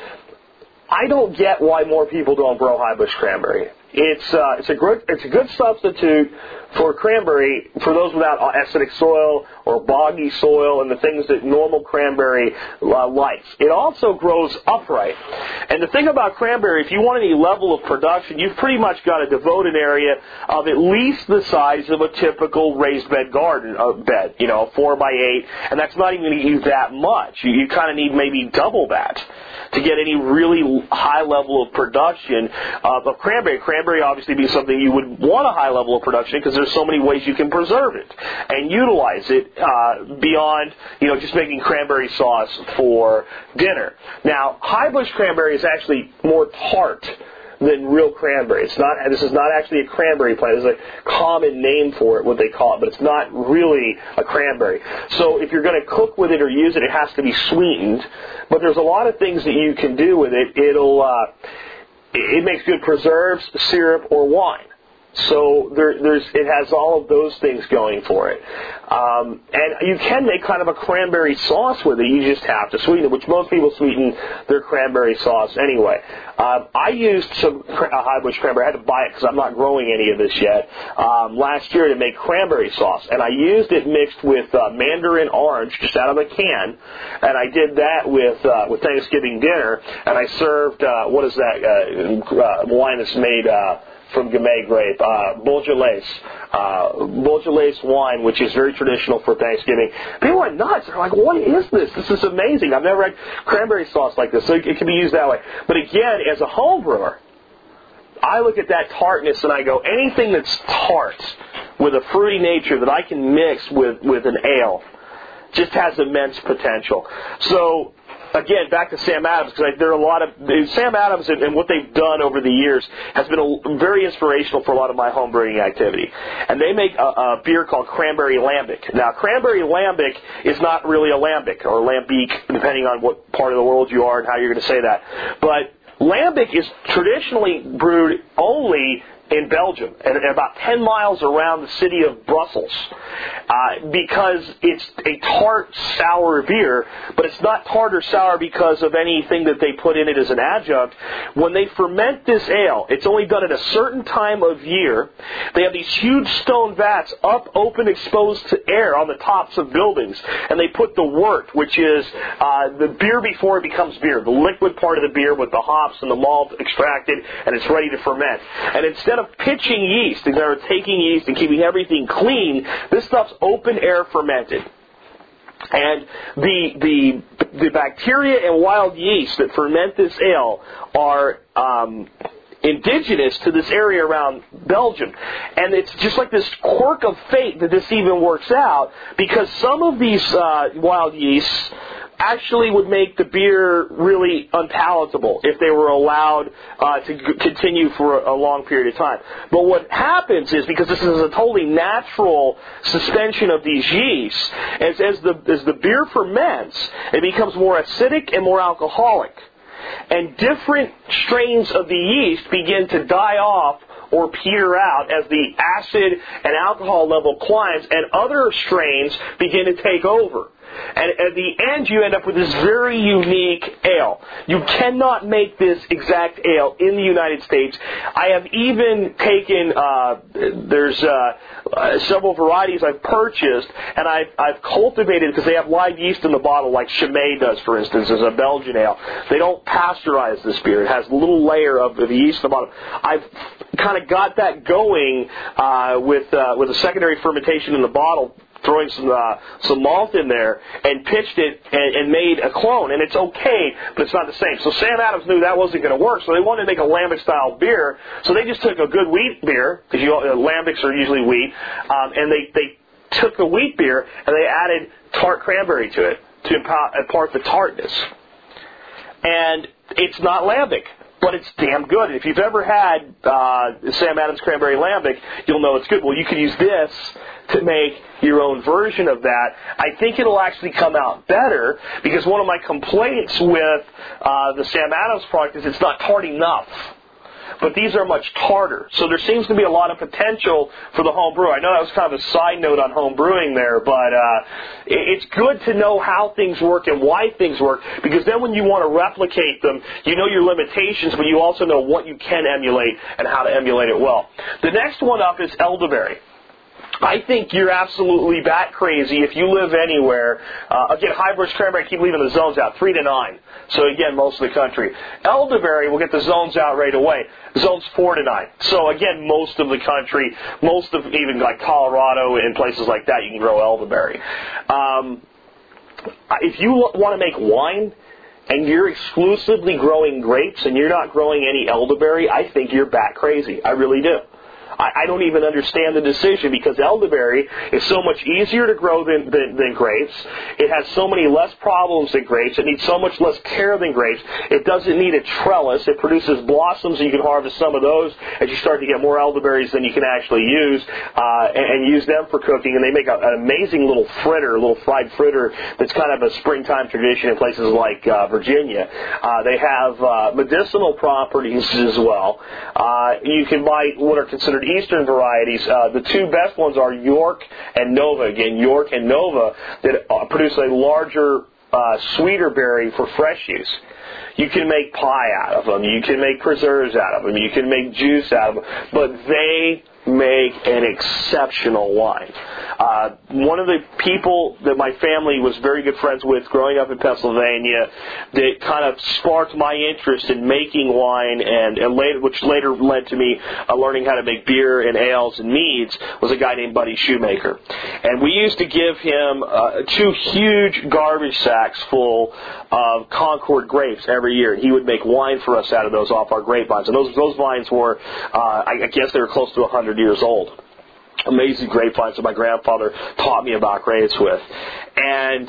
I don't get why more people don't grow high bush cranberry. It's uh, it's a good it's a good substitute for cranberry for those without acidic soil or boggy soil and the things that normal cranberry uh, likes. It also grows upright. And the thing about cranberry, if you want any level of production, you've pretty much got to devote an area of at least the size of a typical raised bed garden uh, bed, you know, four by eight, and that's not even going to use that much. You, you kind of need maybe double that to get any really high level of production uh, of cranberry. Cranberry obviously be something you would want a high level of production because there's so many ways you can preserve it and utilize it uh, beyond you know just making cranberry sauce for dinner. Now, high bush cranberry is actually more tart than real cranberry. It's not. This is not actually a cranberry plant. There's a common name for it, what they call it, but it's not really a cranberry. So if you're going to cook with it or use it, it has to be sweetened. But there's a lot of things that you can do with it. It'll. Uh, it makes good preserves, syrup, or wine. So there, there's, it has all of those things going for it. Um, and you can make kind of a cranberry sauce with it. You just have to sweeten it, which most people sweeten their cranberry sauce anyway. Um, I used some uh, high bush cranberry. I had to buy it because I'm not growing any of this yet. Um, last year to make cranberry sauce, and I used it mixed with uh, mandarin orange just out of a can, and I did that with uh, with Thanksgiving dinner, and I served uh, what is that uh, uh, wine that's made. Uh, from Gamay grape, uh, Beaujolais, uh, Beaujolais wine, which is very traditional for Thanksgiving. People went nuts. They're like, what is this? This is amazing. I've never had cranberry sauce like this. So it can be used that way. But again, as a home brewer, I look at that tartness and I go, anything that's tart with a fruity nature that I can mix with, with an ale just has immense potential. So again, back to Sam Adams, because there are a lot of Sam Adams and, and, what they've done over the years has been a, very inspirational for a lot of my home brewing activity. And they make a, a, beer called Cranberry Lambic. Now, Cranberry Lambic is not really a lambic or lambic, depending on what part of the world you are and how you're going to say that. But Lambic is traditionally brewed only in Belgium and about 10 miles around the city of Brussels uh, because it's a tart, sour beer, but it's not tart or sour because of anything that they put in it as an adjunct. When they ferment this ale, it's only done at a certain time of year. They have these huge stone vats up, open, exposed to air on the tops of buildings, and they put the wort, which is uh, the beer before it becomes beer, the liquid part of the beer with the hops and the malt extracted, and it's ready to ferment. And instead of of pitching yeast, instead of taking yeast and keeping everything clean, this stuff's open air fermented. And the, the, the bacteria and wild yeast that ferment this ale are um, indigenous to this area around Belgium. And it's just like this quirk of fate that this even works out because some of these uh, wild yeasts actually would make the beer really unpalatable if they were allowed uh, to g- continue for a, a long period of time. But what happens is because this is a totally natural suspension of these yeasts, as, as the as the beer ferments, it becomes more acidic and more alcoholic. And different strains of the yeast begin to die off or peter out as the acid and alcohol level climbs, and other strains begin to take over. And at the end, you end up with this very unique ale. You cannot make this exact ale in the United States. I have even taken, uh, there's uh, uh, several varieties I've purchased, and I've, I've cultivated because they have live yeast in the bottle, like Chimay does, for instance, as a Belgian ale. They don't pasteurize this beer. It has a little layer of the yeast in the bottom. I've kind of got that going uh, with uh, with a secondary fermentation in the bottle throwing some uh, some malt in there and pitched it and, and made a clone, and it's okay, but it's not the same. So Sam Adams knew that wasn't going to work, so they wanted to make a lambic style beer. So they just took a good wheat beer because you uh, lambics are usually wheat, um, and they they took the wheat beer and they added tart cranberry to it to impart the tartness. And it's not lambic but it's damn good. If you've ever had uh, Sam Adams Cranberry Lambic, you'll know it's good. Well, you can use this to make your own version of that. I think it'll actually come out better because one of my complaints with uh, the Sam Adams product is it's not tart enough but these are much tarter. So there seems to be a lot of potential for the home brew. I know that was kind of a side note on home brewing there, but uh, it's good to know how things work and why things work because then when you want to replicate them, you know your limitations, but you also know what you can emulate and how to emulate it well. The next one up is elderberry. I think you're absolutely bat crazy if you live anywhere. Uh, again, high bush cranberry, keep leaving the zones out, three to nine. So again, most of the country. Elderberry will get the zones out right away. Zones four to nine. So again, most of the country, most of even like Colorado and places like that, you can grow elderberry. Um, if you want to make wine, and you're exclusively growing grapes and you're not growing any elderberry, I think you're bat crazy. I really do. I, I don't even understand the decision because elderberry is so much easier to grow than, than, than grapes. It has so many less problems than grapes. It needs so much less care than grapes. It doesn't need a trellis. It produces blossoms, and you can harvest some of those as you start to get more elderberries than you can actually use, uh, and, and use them for cooking. And they make a, an amazing little fritter, a little fried fritter that's kind of a springtime tradition in places like uh, Virginia. Uh, they have uh, medicinal properties as well. Uh, you can buy what are considered eastern varieties. Uh, the two best ones are York and Nova. Again, York and Nova that uh, produce a larger, uh, sweeter berry for fresh use. You can make pie out of them. You can make preserves out of them. You can make juice out of them. But they make an exceptional wine. Uh, one of the people that my family was very good friends with growing up in Pennsylvania that kind of sparked my interest in making wine and, and later, which later led to me uh, learning how to make beer and ales and meads was a guy named Buddy Shoemaker. And we used to give him uh, two huge garbage sacks full of Concord grapes every year. He would make wine for us out of those off our grapevines. And those, those vines were, uh, I guess they were close to 100 years old amazing grapevines that my grandfather taught me about grapes with. And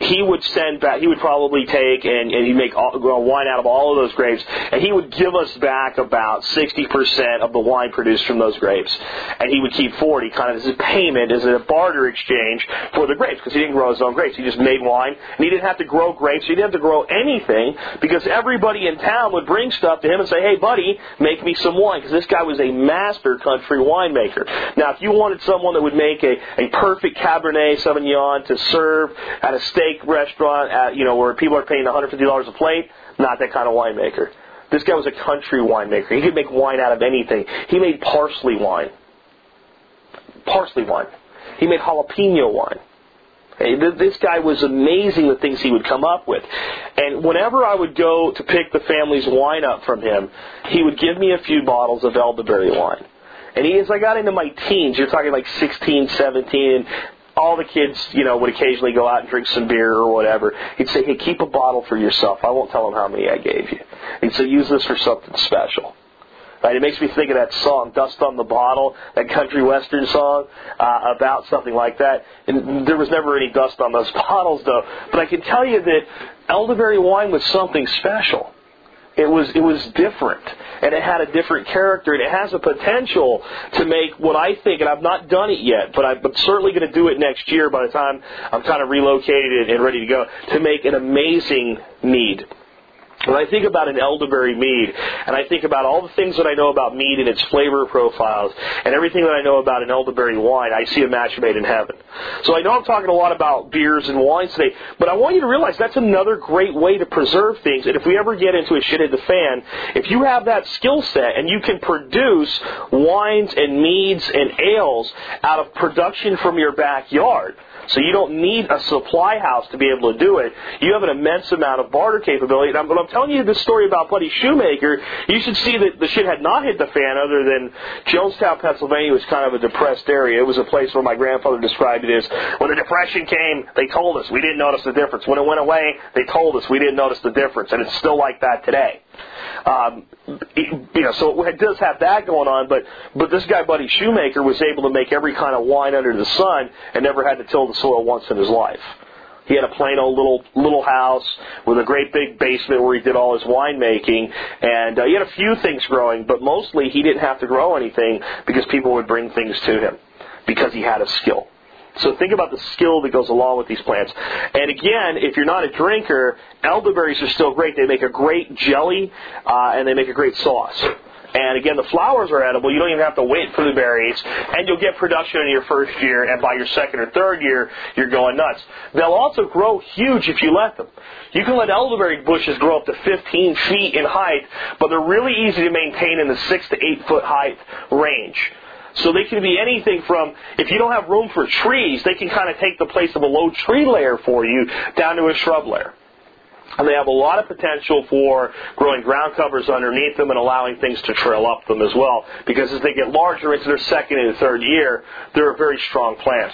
he would send back, he would probably take and, and he'd make all, wine out of all of those grapes, and he would give us back about 60% of the wine produced from those grapes. And he would keep 40 kind of as a payment, as a barter exchange for the grapes, because he didn't grow his own grapes. He just made wine, and he didn't have to grow grapes, he didn't have to grow anything, because everybody in town would bring stuff to him and say, hey buddy, make me some wine, because this guy was a master country winemaker. Now if you wanted someone that would make a, a perfect Cabernet Sauvignon to serve at a steak steak restaurant at, you know, where people are paying $150 a plate, not that kind of winemaker. This guy was a country winemaker. He could make wine out of anything. He made parsley wine. Parsley wine. He made jalapeno wine. This guy was amazing the things he would come up with. And whenever I would go to pick the family's wine up from him, he would give me a few bottles of elderberry wine. And he, as I got into my teens, you're talking like 16, 17, all the kids, you know, would occasionally go out and drink some beer or whatever. He'd say, hey, keep a bottle for yourself. I won't tell them how many I gave you. He'd say, use this for something special. Right? It makes me think of that song, Dust on the Bottle, that country western song uh, about something like that. And there was never any dust on those bottles, though. But I can tell you that elderberry wine was something special. It was it was different, and it had a different character, and it has a potential to make what I think, and I've not done it yet, but I'm certainly going to do it next year. By the time I'm kind of relocated and ready to go, to make an amazing mead. When I think about an elderberry mead, and I think about all the things that I know about mead and its flavor profiles, and everything that I know about an elderberry wine, I see a match made in heaven. So I know I'm talking a lot about beers and wines today, but I want you to realize that's another great way to preserve things. And if we ever get into a shit in the fan, if you have that skill set and you can produce wines and meads and ales out of production from your backyard, so you don't need a supply house to be able to do it. You have an immense amount of barter capability. And I'm, I'm telling you this story about Buddy Shoemaker, you should see that the shit had not hit the fan other than Johnstown, Pennsylvania was kind of a depressed area. It was a place where my grandfather described it as when the Depression came, they told us we didn't notice the difference. When it went away, they told us we didn't notice the difference. And it's still like that today. Um, you know, so it does have that going on, but but this guy, Buddy Shoemaker, was able to make every kind of wine under the sun and never had to till the soil once in his life. He had a plain old little little house with a great big basement where he did all his winemaking, and uh, he had a few things growing, but mostly he didn't have to grow anything because people would bring things to him because he had a skill. So think about the skill that goes along with these plants. And again, if you're not a drinker, elderberries are still great. They make a great jelly, uh, and they make a great sauce. And again, the flowers are edible. You don't even have to wait for the berries. And you'll get production in your first year, and by your second or third year, you're going nuts. They'll also grow huge if you let them. You can let elderberry bushes grow up to 15 feet in height, but they're really easy to maintain in the 6 to 8 foot height range. So they can be anything from, if you don't have room for trees, they can kind of take the place of a low tree layer for you down to a shrub layer. And they have a lot of potential for growing ground covers underneath them and allowing things to trail up them as well. Because as they get larger into their second and third year, they're a very strong plant.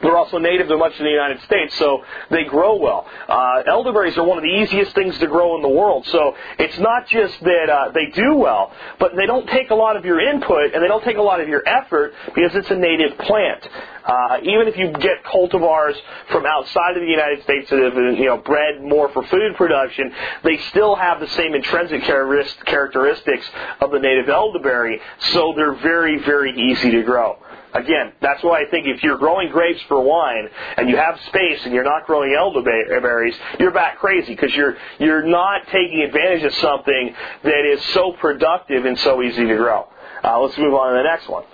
They're also native to much of the United States, so they grow well. Uh, elderberries are one of the easiest things to grow in the world, so it's not just that uh, they do well, but they don't take a lot of your input and they don't take a lot of your effort because it's a native plant. Uh, even if you get cultivars from outside of the United States that have been, you know, bred more for food production, they still have the same intrinsic characteristics of the native elderberry, so they're very, very easy to grow. Again, that's why I think if you're growing grapes for wine and you have space and you're not growing elderberries, you're back crazy because you're you're not taking advantage of something that is so productive and so easy to grow. Uh, let's move on to the next one.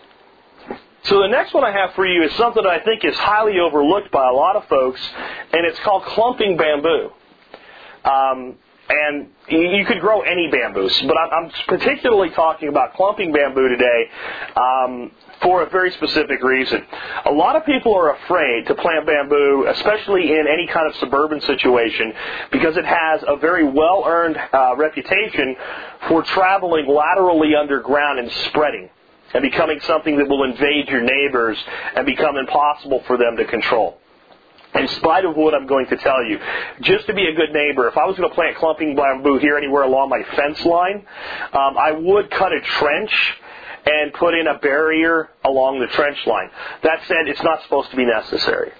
So the next one I have for you is something that I think is highly overlooked by a lot of folks, and it's called clumping bamboo. Um, and you could grow any bamboos, but I'm particularly talking about clumping bamboo today um, for a very specific reason. A lot of people are afraid to plant bamboo, especially in any kind of suburban situation, because it has a very well earned uh, reputation for traveling laterally underground and spreading and becoming something that will invade your neighbors and become impossible for them to control in spite of what I'm going to tell you, just to be a good neighbor, if I was going to plant clumping bamboo here anywhere along my fence line, um, I would cut a trench and put in a barrier along the trench line. That said, it's not supposed to be necessary.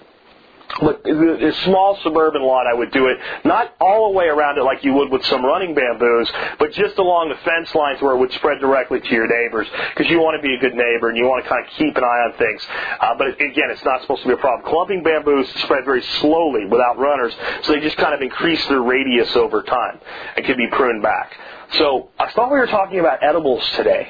But a small suburban lot, I would do it not all the way around it like you would with some running bamboos, but just along the fence lines where it would spread directly to your neighbors, because you want to be a good neighbor and you want to kind of keep an eye on things. Uh, but again, it's not supposed to be a problem. Clumping bamboos spread very slowly without runners, so they just kind of increase their radius over time and can be pruned back. So I thought we were talking about edibles today.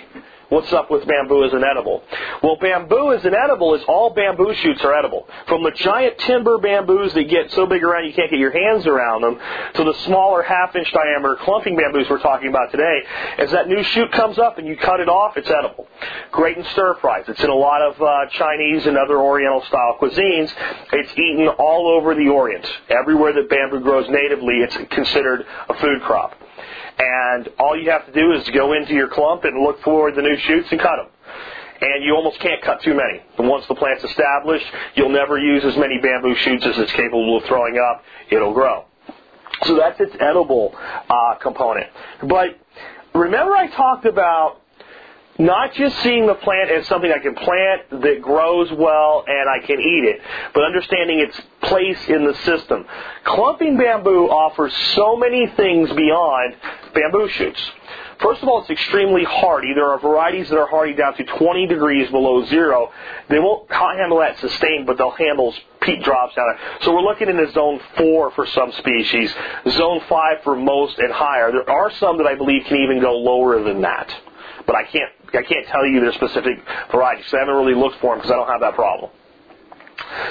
What's up with bamboo as an edible? Well, bamboo as an edible is all bamboo shoots are edible. From the giant timber bamboos that get so big around you can't get your hands around them, to the smaller half inch diameter clumping bamboos we're talking about today, as that new shoot comes up and you cut it off, it's edible. Great in stir fries. It's in a lot of uh, Chinese and other Oriental style cuisines. It's eaten all over the Orient. Everywhere that bamboo grows natively, it's considered a food crop. And all you have to do is go into your clump and look for the new shoots and cut them. And you almost can't cut too many. Once the plant's established, you'll never use as many bamboo shoots as it's capable of throwing up. It'll grow. So that's its edible uh, component. But remember I talked about not just seeing the plant as something I can plant that grows well and I can eat it, but understanding its place in the system. Clumping bamboo offers so many things beyond bamboo shoots. First of all, it's extremely hardy. There are varieties that are hardy down to 20 degrees below zero. They won't handle that sustained, but they'll handle peak drops down there. So we're looking in the zone 4 for some species, zone 5 for most and higher. There are some that I believe can even go lower than that. But I can't I can't tell you their specific varieties. I haven't really looked for them because I don't have that problem.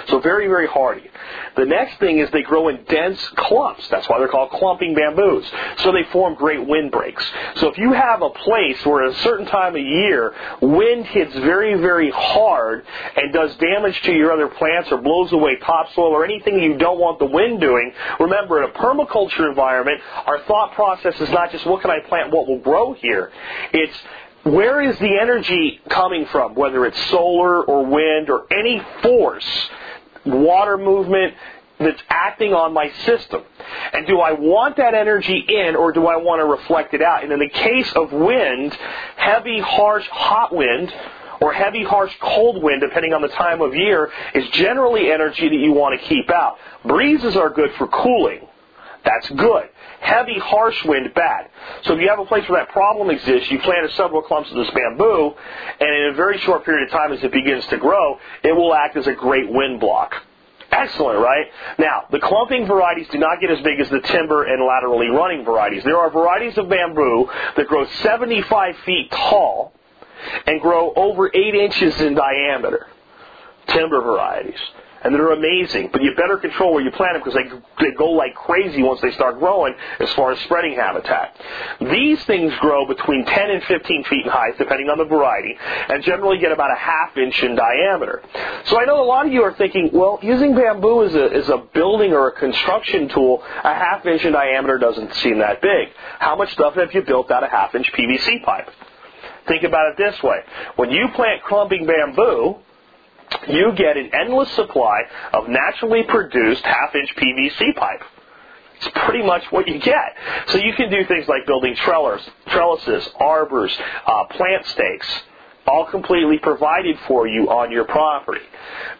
So very, very hardy. The next thing is they grow in dense clumps. That's why they're called clumping bamboos. So they form great windbreaks. So if you have a place where at a certain time of year wind hits very, very hard and does damage to your other plants or blows away topsoil or anything you don't want the wind doing, remember in a permaculture environment, our thought process is not just what can I plant, what will grow here. It's where is the energy coming from, whether it's solar or wind or any force, water movement that's acting on my system? And do I want that energy in or do I want to reflect it out? And in the case of wind, heavy, harsh, hot wind, or heavy, harsh, cold wind, depending on the time of year, is generally energy that you want to keep out. Breezes are good for cooling. That's good. Heavy, harsh wind, bad. So if you have a place where that problem exists, you planted several clumps of this bamboo, and in a very short period of time as it begins to grow, it will act as a great wind block. Excellent, right? Now, the clumping varieties do not get as big as the timber and laterally running varieties. There are varieties of bamboo that grow 75 feet tall and grow over 8 inches in diameter. Timber varieties and they're amazing. But you better control where you plant them because they, they go like crazy once they start growing as far as spreading habitat. These things grow between 10 and 15 feet in height, depending on the variety, and generally get about a half inch in diameter. So I know a lot of you are thinking, well, using bamboo as a, as a building or a construction tool, a half inch in diameter doesn't seem that big. How much stuff have you built out of half inch PVC pipe? Think about it this way. When you plant clumping bamboo, you get an endless supply of naturally produced half inch PVC pipe. It's pretty much what you get. So you can do things like building trellis, trellises, arbors, uh, plant stakes, all completely provided for you on your property.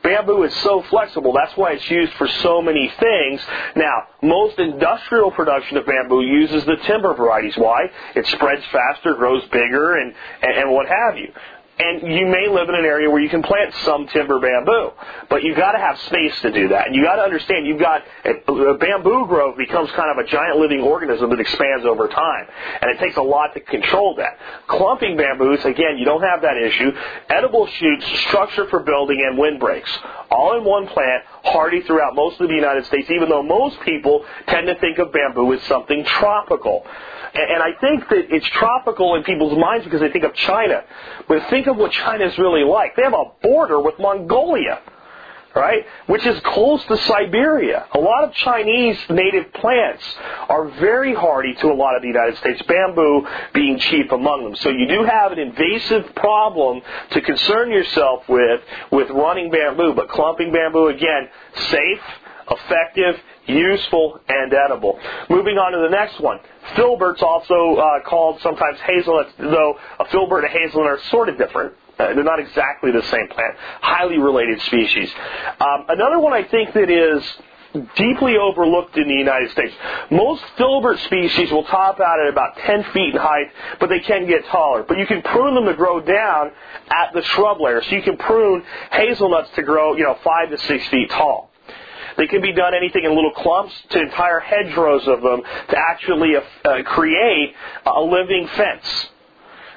Bamboo is so flexible, that's why it's used for so many things. Now, most industrial production of bamboo uses the timber varieties. Why? It spreads faster, grows bigger, and, and, and what have you. And you may live in an area where you can plant some timber bamboo, but you've got to have space to do that. And you've got to understand you've got a bamboo grove becomes kind of a giant living organism that expands over time, and it takes a lot to control that. Clumping bamboos, again, you don't have that issue. Edible shoots, structure for building, and windbreaks, all in one plant, hardy throughout most of the United States. Even though most people tend to think of bamboo as something tropical. And I think that it's tropical in people's minds because they think of China. But think of what China's really like. They have a border with Mongolia, right? Which is close to Siberia. A lot of Chinese native plants are very hardy to a lot of the United States, bamboo being chief among them. So you do have an invasive problem to concern yourself with with running bamboo, but clumping bamboo again, safe, effective, useful, and edible. Moving on to the next one. Filberts, also uh, called sometimes hazelnuts, though a filbert and a hazelnut are sort of different. Uh, they're not exactly the same plant. Highly related species. Um, another one I think that is deeply overlooked in the United States. Most filbert species will top out at about 10 feet in height, but they can get taller. But you can prune them to grow down at the shrub layer. So you can prune hazelnuts to grow, you know, 5 to 6 feet tall. They can be done anything in little clumps to entire hedgerows of them to actually uh, create a living fence.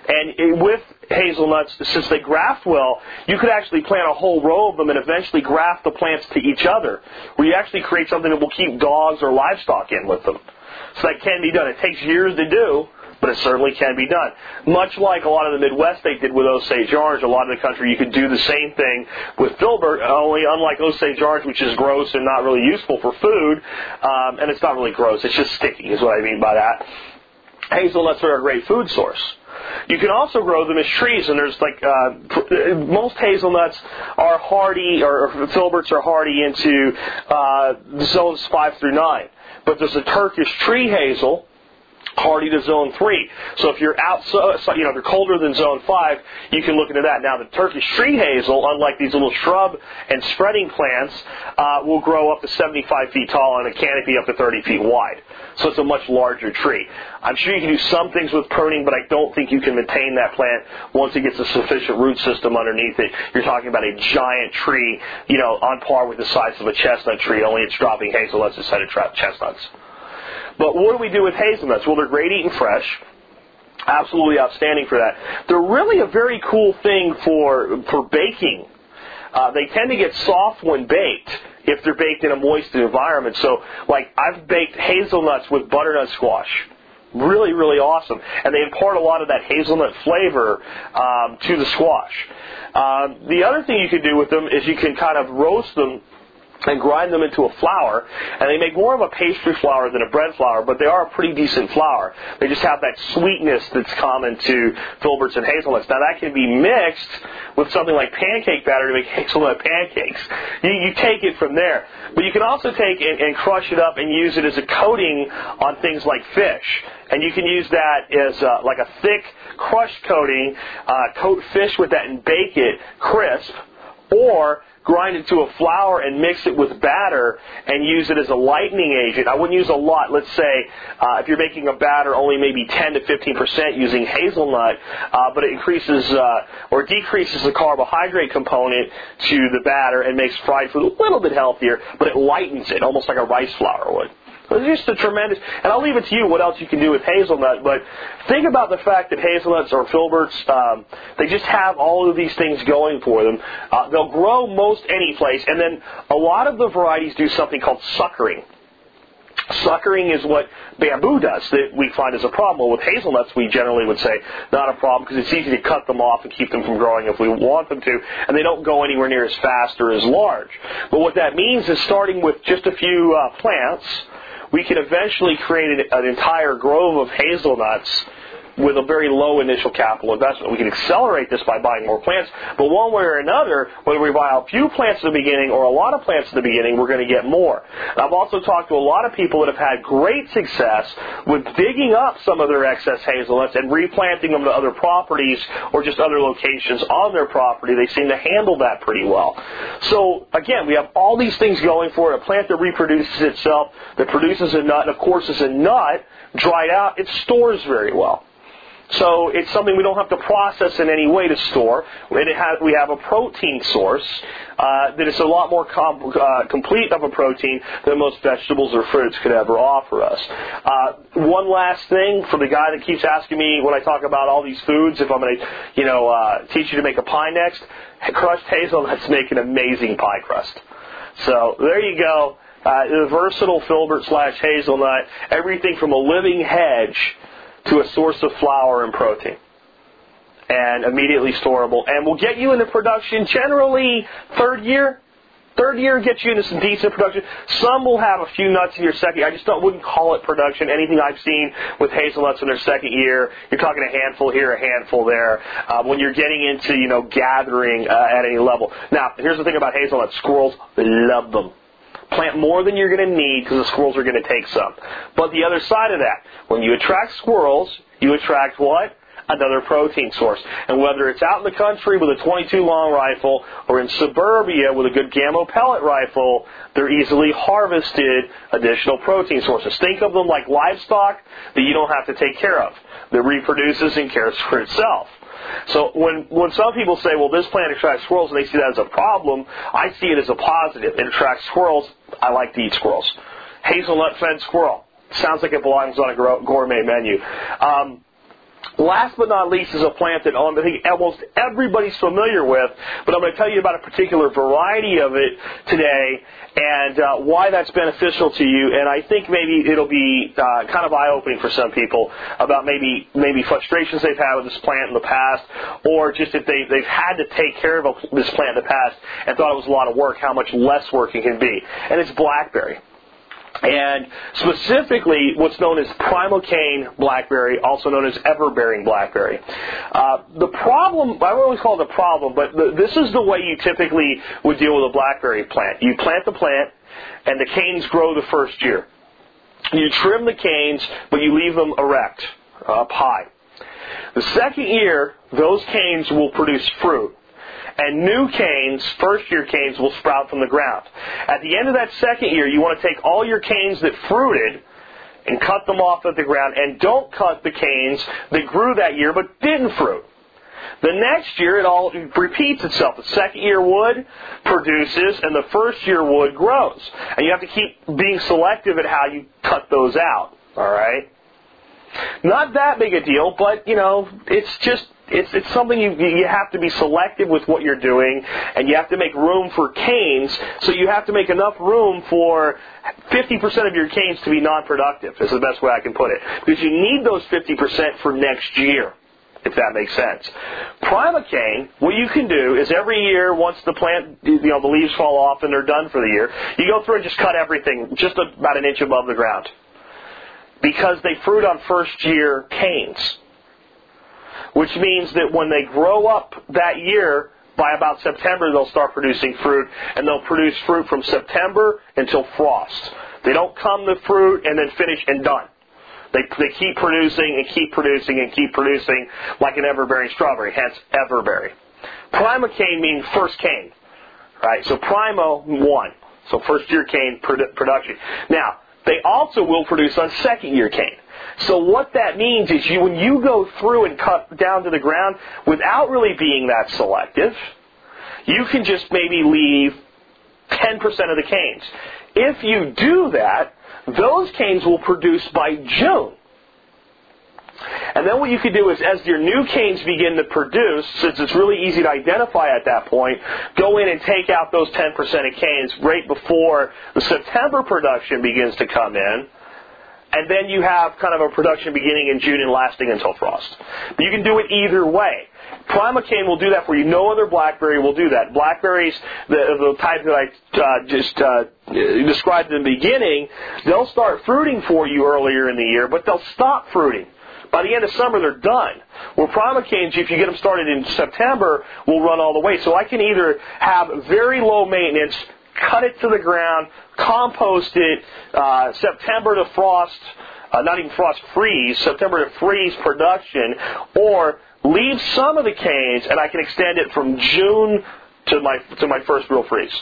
And with hazelnuts, since they graft well, you could actually plant a whole row of them and eventually graft the plants to each other, where you actually create something that will keep dogs or livestock in with them. So that can be done. It takes years to do, but it certainly can be done. Much like a lot of the Midwest they did with Osage orange, a lot of the country you could do the same thing with filbert, only unlike Osage orange, which is gross and not really useful for food, um, and it's not really gross, it's just sticky is what I mean by that. Hazelnuts are a great food source. You can also grow them as trees, and there's like uh, most hazelnuts are hardy, or filberts are hardy into uh, zones five through nine. But there's a Turkish tree hazel hardy to zone three. So if you're out, you know, if you're colder than zone five, you can look into that. Now, the Turkish tree hazel, unlike these little shrub and spreading plants, uh, will grow up to 75 feet tall and a canopy up to 30 feet wide. So it's a much larger tree. I'm sure you can do some things with pruning, but I don't think you can maintain that plant once it gets a sufficient root system underneath it. You're talking about a giant tree, you know, on par with the size of a chestnut tree, only it's dropping hazelnuts instead of chestnuts. But what do we do with hazelnuts? Well, they're great eating fresh. Absolutely outstanding for that. They're really a very cool thing for for baking. Uh, they tend to get soft when baked if they're baked in a moist environment. So, like I've baked hazelnuts with butternut squash really, really awesome. And they impart a lot of that hazelnut flavor um, to the squash. Uh, the other thing you can do with them is you can kind of roast them and grind them into a flour, and they make more of a pastry flour than a bread flour, but they are a pretty decent flour. They just have that sweetness that's common to filberts and hazelnuts. Now that can be mixed with something like pancake batter to make hazelnut pancakes. You, you take it from there. But you can also take and, and crush it up and use it as a coating on things like fish. And you can use that as uh, like a thick crushed coating, uh, coat fish with that and bake it crisp, or grind it to a flour and mix it with batter and use it as a lightening agent. I wouldn't use a lot. Let's say uh, if you're making a batter, only maybe 10 to 15 percent using hazelnut, uh, but it increases uh, or decreases the carbohydrate component to the batter and makes fried food a little bit healthier, but it lightens it almost like a rice flour would. It's just a tremendous, and I'll leave it to you what else you can do with hazelnut, but think about the fact that hazelnuts or filberts, um, they just have all of these things going for them. Uh, they'll grow most any place, and then a lot of the varieties do something called suckering. Suckering is what bamboo does that we find is a problem. Well, with hazelnuts, we generally would say not a problem because it's easy to cut them off and keep them from growing if we want them to, and they don't go anywhere near as fast or as large. But what that means is starting with just a few uh, plants, we can eventually create an, entire grove of hazelnuts with a very low initial capital investment. We can accelerate this by buying more plants, but one way or another, whether we buy a few plants at the beginning or a lot of plants at the beginning, we're going to get more. And I've also talked to a lot of people that have had great success with digging up some of their excess hazelnuts and replanting them to other properties or just other locations on their property. They seem to handle that pretty well. So again, we have all these things going for it. A plant that reproduces itself, that produces a nut, and of course is a nut, dried out, it stores very well. So it's something we don't have to process in any way to store. Has, we have a protein source uh, that is a lot more com- uh, complete of a protein than most vegetables or fruits could ever offer us. Uh, one last thing for the guy that keeps asking me when I talk about all these foods, if I'm going to, you know, uh, teach you to make a pie next, crushed hazelnuts make an amazing pie crust. So there you go. Uh, the versatile filbert slash hazelnut, everything from a living hedge to a source of flour and protein. And immediately storable. And will get you into production generally third year. Third year gets you into some decent production. Some will have a few nuts in your second year. I just don't, wouldn't call it production. Anything I've seen with hazelnuts in their second year, you're talking a handful here, a handful there. Uh, when you're getting into, you know, gathering uh, at any level. Now, here's the thing about hazelnuts. Squirrels love them. Plant more than you're going to need because the squirrels are going to take some. But the other side of that, when you attract squirrels, you attract what? Another protein source. And whether it's out in the country with a 22 long rifle or in suburbia with a good Gamo pellet rifle, they're easily harvested additional protein sources. Think of them like livestock that you don't have to take care of. That reproduces and cares for itself. So when when some people say, well, this plant attracts squirrels, and they see that as a problem, I see it as a positive. It attracts squirrels. I like to eat squirrels. Hazelnut fed squirrel sounds like it belongs on a gourmet menu. Um, Last but not least is a plant that I think almost everybody's familiar with, but I'm going to tell you about a particular variety of it today and uh, why that's beneficial to you. And I think maybe it'll be uh, kind of eye-opening for some people about maybe maybe frustrations they've had with this plant in the past, or just if they they've had to take care of this plant in the past and thought it was a lot of work, how much less work it can be. And it's blackberry and specifically what's known as primocane blackberry, also known as everbearing blackberry. Uh, the problem, I don't always call it a problem, but the, this is the way you typically would deal with a blackberry plant. You plant the plant, and the canes grow the first year. You trim the canes, but you leave them erect, up high. The second year, those canes will produce fruit and new canes, first year canes, will sprout from the ground. At the end of that second year, you want to take all your canes that fruited and cut them off at the ground, and don't cut the canes that grew that year but didn't fruit. The next year, it all repeats itself. The second year wood produces, and the first year wood grows. And you have to keep being selective at how you cut those out. All right? Not that big a deal, but, you know, it's just it's, it's something you, you have to be selective with what you're doing, and you have to make room for canes, so you have to make enough room for 50% of your canes to be non-productive, is the best way I can put it. Because you need those 50% for next year if that makes sense. Primocane, what you can do is every year, once the plant, you know, the leaves fall off and they're done for the year, you go through and just cut everything just about an inch above the ground. Because they fruit on first year canes which means that when they grow up that year, by about September, they'll start producing fruit, and they'll produce fruit from September until frost. They don't come the fruit and then finish and done. They, they keep producing and keep producing and keep producing like an everbearing strawberry, hence everberry. Primocane means first cane, right? So primo, one. So first year cane produ- production. Now, they also will produce on second year cane. So what that means is you, when you go through and cut down to the ground without really being that selective, you can just maybe leave 10% of the canes. If you do that, those canes will produce by June. And then what you can do is, as your new canes begin to produce, since it's really easy to identify at that point, go in and take out those 10% of canes right before the September production begins to come in and then you have kind of a production beginning in June and lasting until frost. But you can do it either way. Primocane will do that for you. No other blackberry will do that. Blackberries, the, the type that I uh, just uh, described in the beginning, they'll start fruiting for you earlier in the year, but they'll stop fruiting. By the end of summer, they're done. Where primocanes, if you get them started in September, will run all the way. So I can either have very low maintenance, cut it to the ground, compost it, uh, September to frost, uh, not even frost freeze, September to freeze production, or leave some of the canes and I can extend it from June to my to my first real freeze.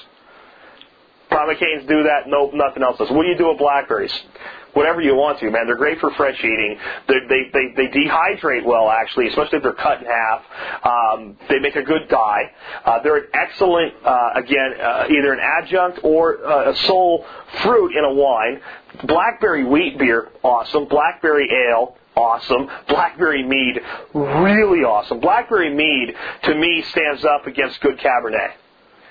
Primocanes do that. Nope, nothing else does. What do you do with blackberries? Whatever you want to, man. They're great for fresh eating. They they they, they dehydrate well, actually, especially if they're cut in half. Um, they make a good dye. Uh, they're an excellent, uh, again, uh, either an adjunct or uh, a sole fruit in a wine. Blackberry wheat beer, awesome. Blackberry ale, awesome. Blackberry mead, really awesome. Blackberry mead, to me, stands up against good Cabernet.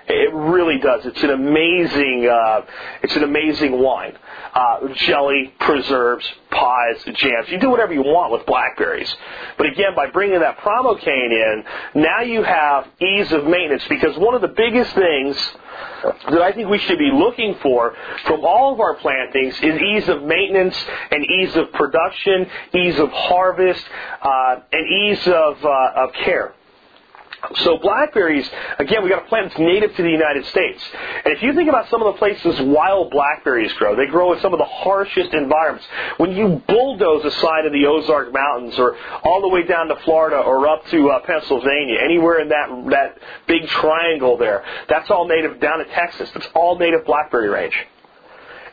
It really does. It's an amazing, uh, it's an amazing wine. Uh, jelly, preserves, pies, jams. You do whatever you want with blackberries. But again, by bringing that primocane in, now you have ease of maintenance because one of the biggest things that I think we should be looking for from all of our plantings is ease of maintenance and ease of production, ease of harvest, uh, and ease of, uh, of care. So blackberries, again, we got a plant that's native to the United States. And if you think about some of the places wild blackberries grow, they grow in some of the harshest environments. When you bulldoze the side of the Ozark Mountains or all the way down to Florida or up to uh, Pennsylvania, anywhere in that, that big triangle there, that's all native down to Texas. That's all native blackberry range.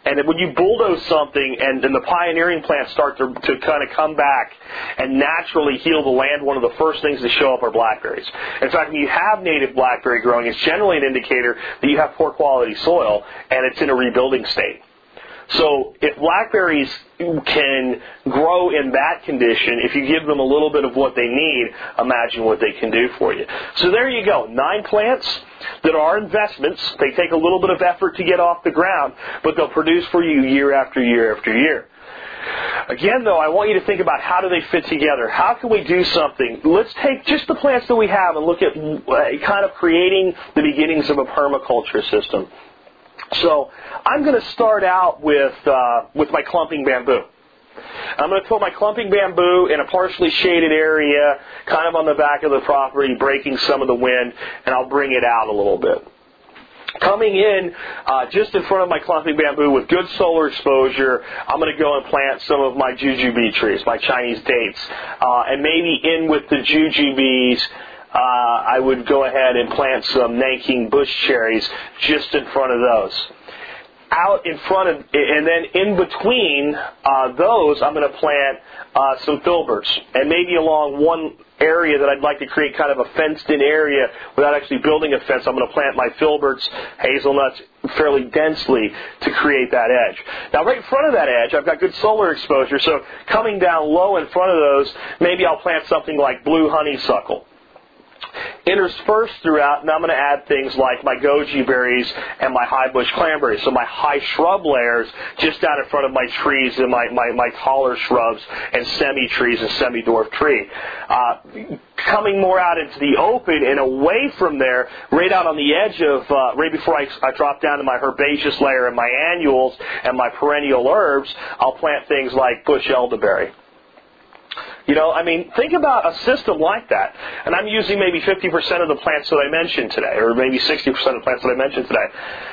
And when you bulldoze something and, then the pioneering plants start to, to kind of come back and naturally heal the land, one of the first things to show up are blackberries. In fact, when you have native blackberry growing, it's generally an indicator that you have poor quality soil and it's in a rebuilding state. So if blackberries can grow in that condition, if you give them a little bit of what they need, imagine what they can do for you. So there you go. Nine plants that are investments. They take a little bit of effort to get off the ground, but they'll produce for you year after year after year. Again, though, I want you to think about how do they fit together? How can we do something? Let's take just the plants that we have and look at uh, kind of creating the beginnings of a permaculture system. So I'm going to start out with uh, with my clumping bamboo. I'm going to put my clumping bamboo in a partially shaded area, kind of on the back of the property, breaking some of the wind, and I'll bring it out a little bit. Coming in uh, just in front of my clumping bamboo with good solar exposure, I'm going to go and plant some of my jujube trees, my Chinese dates, uh, and maybe in with the jujubes. Uh, I would go ahead and plant some Nanking bush cherries just in front of those out in front of, and then in between uh, those, I'm going to plant uh, some filberts, and maybe along one area that I'd like to create kind of a fenced-in area without actually building a fence. I'm going to plant my filberts, hazelnuts fairly densely to create that edge. Now, right in front of that edge, I've got good solar exposure, so coming down low in front of those, maybe I'll plant something like blue honeysuckle interspersed throughout, and I'm going to add things like my goji berries and my high bush cranberries. So my high shrub layers just down in front of my trees and my, my, my taller shrubs and semi trees and semi dwarf tree. Uh, coming more out into the open and away from there, right out on the edge of, uh, right before I, I drop down to my herbaceous layer and my annuals and my perennial herbs, I'll plant things like bush elderberry. You know, I mean, think about a system like that. And I'm using maybe 50% of the plants that I mentioned today, or maybe 60% of the plants that I mentioned today.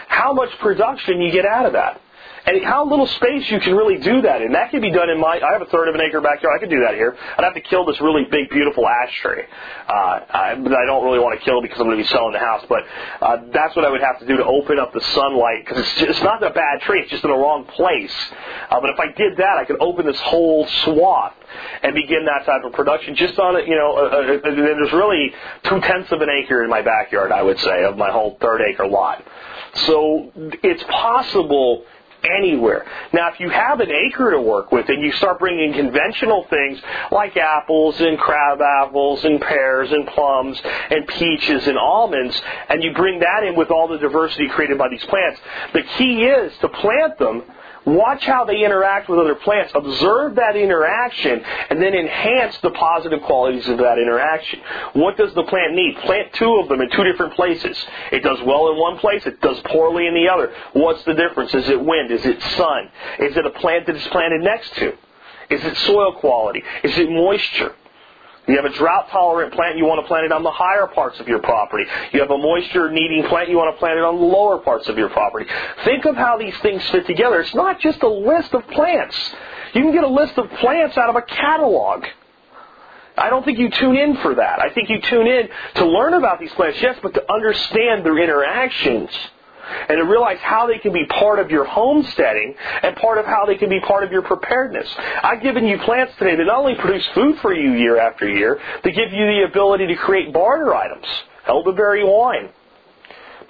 How much production you get out of that? And how little space you can really do that in. That can be done in my. I have a third of an acre backyard. I could do that here. I'd have to kill this really big, beautiful ash tree, uh, I, but I don't really want to kill because I'm going to be selling the house. But uh, that's what I would have to do to open up the sunlight because it's, it's not a bad tree. It's just in the wrong place. Uh, but if I did that, I could open this whole swath and begin that type of production just on it. You know, uh, uh there's really two tenths of an acre in my backyard. I would say of my whole third acre lot. So it's possible anywhere. Now, if you have an acre to work with and you start bringing conventional things like apples and crab apples and pears and plums and peaches and almonds, and you bring that in with all the diversity created by these plants, the key is to plant them Watch how they interact with other plants. Observe that interaction and then enhance the positive qualities of that interaction. What does the plant need? Plant two of them in two different places. It does well in one place, it does poorly in the other. What's the difference? Is it wind? Is it sun? Is it a plant that it's planted next to? Is it soil quality? Is it moisture? You have a drought tolerant plant, you want to plant it on the higher parts of your property. You have a moisture needing plant, you want to plant it on the lower parts of your property. Think of how these things fit together. It's not just a list of plants. You can get a list of plants out of a catalog. I don't think you tune in for that. I think you tune in to learn about these plants, yes, but to understand their interactions and to realize how they can be part of your homesteading and part of how they can be part of your preparedness. I've given you plants today that not only produce food for you year after year, they give you the ability to create barter items. Elderberry wine.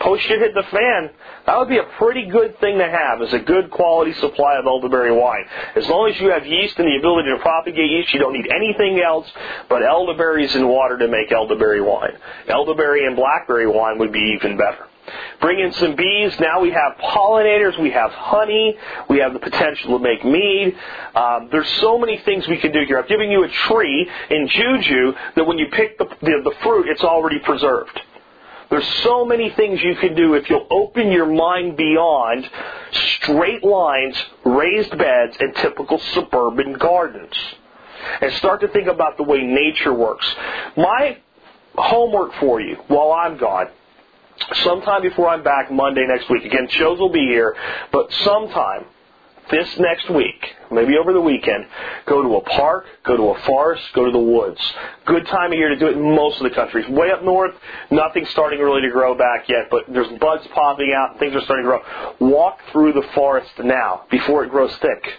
Post shit hit the fan, that would be a pretty good thing to have as a good quality supply of elderberry wine. As long as you have yeast and the ability to propagate yeast, you don't need anything else but elderberries and water to make elderberry wine. Elderberry and blackberry wine would be even better. Bring in some bees. Now we have pollinators. We have honey. We have the potential to make mead. Um, there's so many things we can do here. I've given you a tree in Juju that when you pick the, the, the fruit, it's already preserved. There's so many things you can do if you'll open your mind beyond straight lines, raised beds, and typical suburban gardens. And start to think about the way nature works. My homework for you while I'm gone sometime before I'm back Monday next week. Again, shows will be here, but sometime this next week, maybe over the weekend, go to a park, go to a forest, go to the woods. Good time of year to do it in most of the country. Way up north, nothing's starting really to grow back yet, but there's buds popping out, things are starting to grow. Walk through the forest now before it grows thick.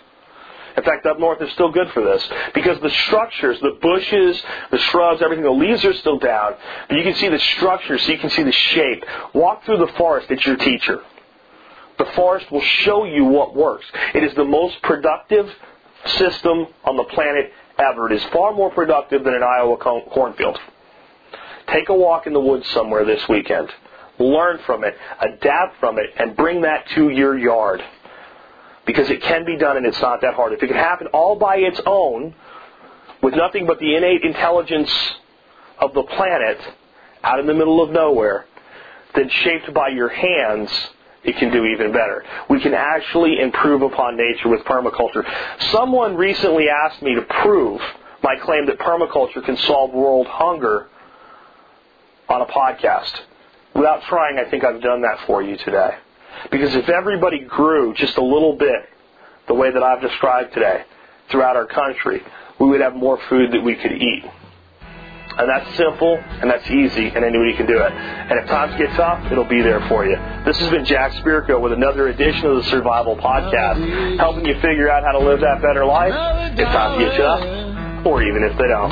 In fact, up north is still good for this because the structures, the bushes, the shrubs, everything, the leaves are still down, but you can see the structure, so you can see the shape. Walk through the forest, it's your teacher. The forest will show you what works. It is the most productive system on the planet ever. It is far more productive than an Iowa cornfield. Take a walk in the woods somewhere this weekend. Learn from it, adapt from it, and bring that to your yard. Because it can be done and it's not that hard. If it can happen all by its own, with nothing but the innate intelligence of the planet out in the middle of nowhere, then shaped by your hands, it can do even better. We can actually improve upon nature with permaculture. Someone recently asked me to prove my claim that permaculture can solve world hunger on a podcast. Without trying, I think I've done that for you today. Because if everybody grew just a little bit the way that I've described today throughout our country, we would have more food that we could eat. And that's simple and that's easy, and anybody can do it. And if times get tough, it'll be there for you. This has been Jack Spirko with another edition of the Survival Podcast, helping you figure out how to live that better life if times get tough, or even if they don't.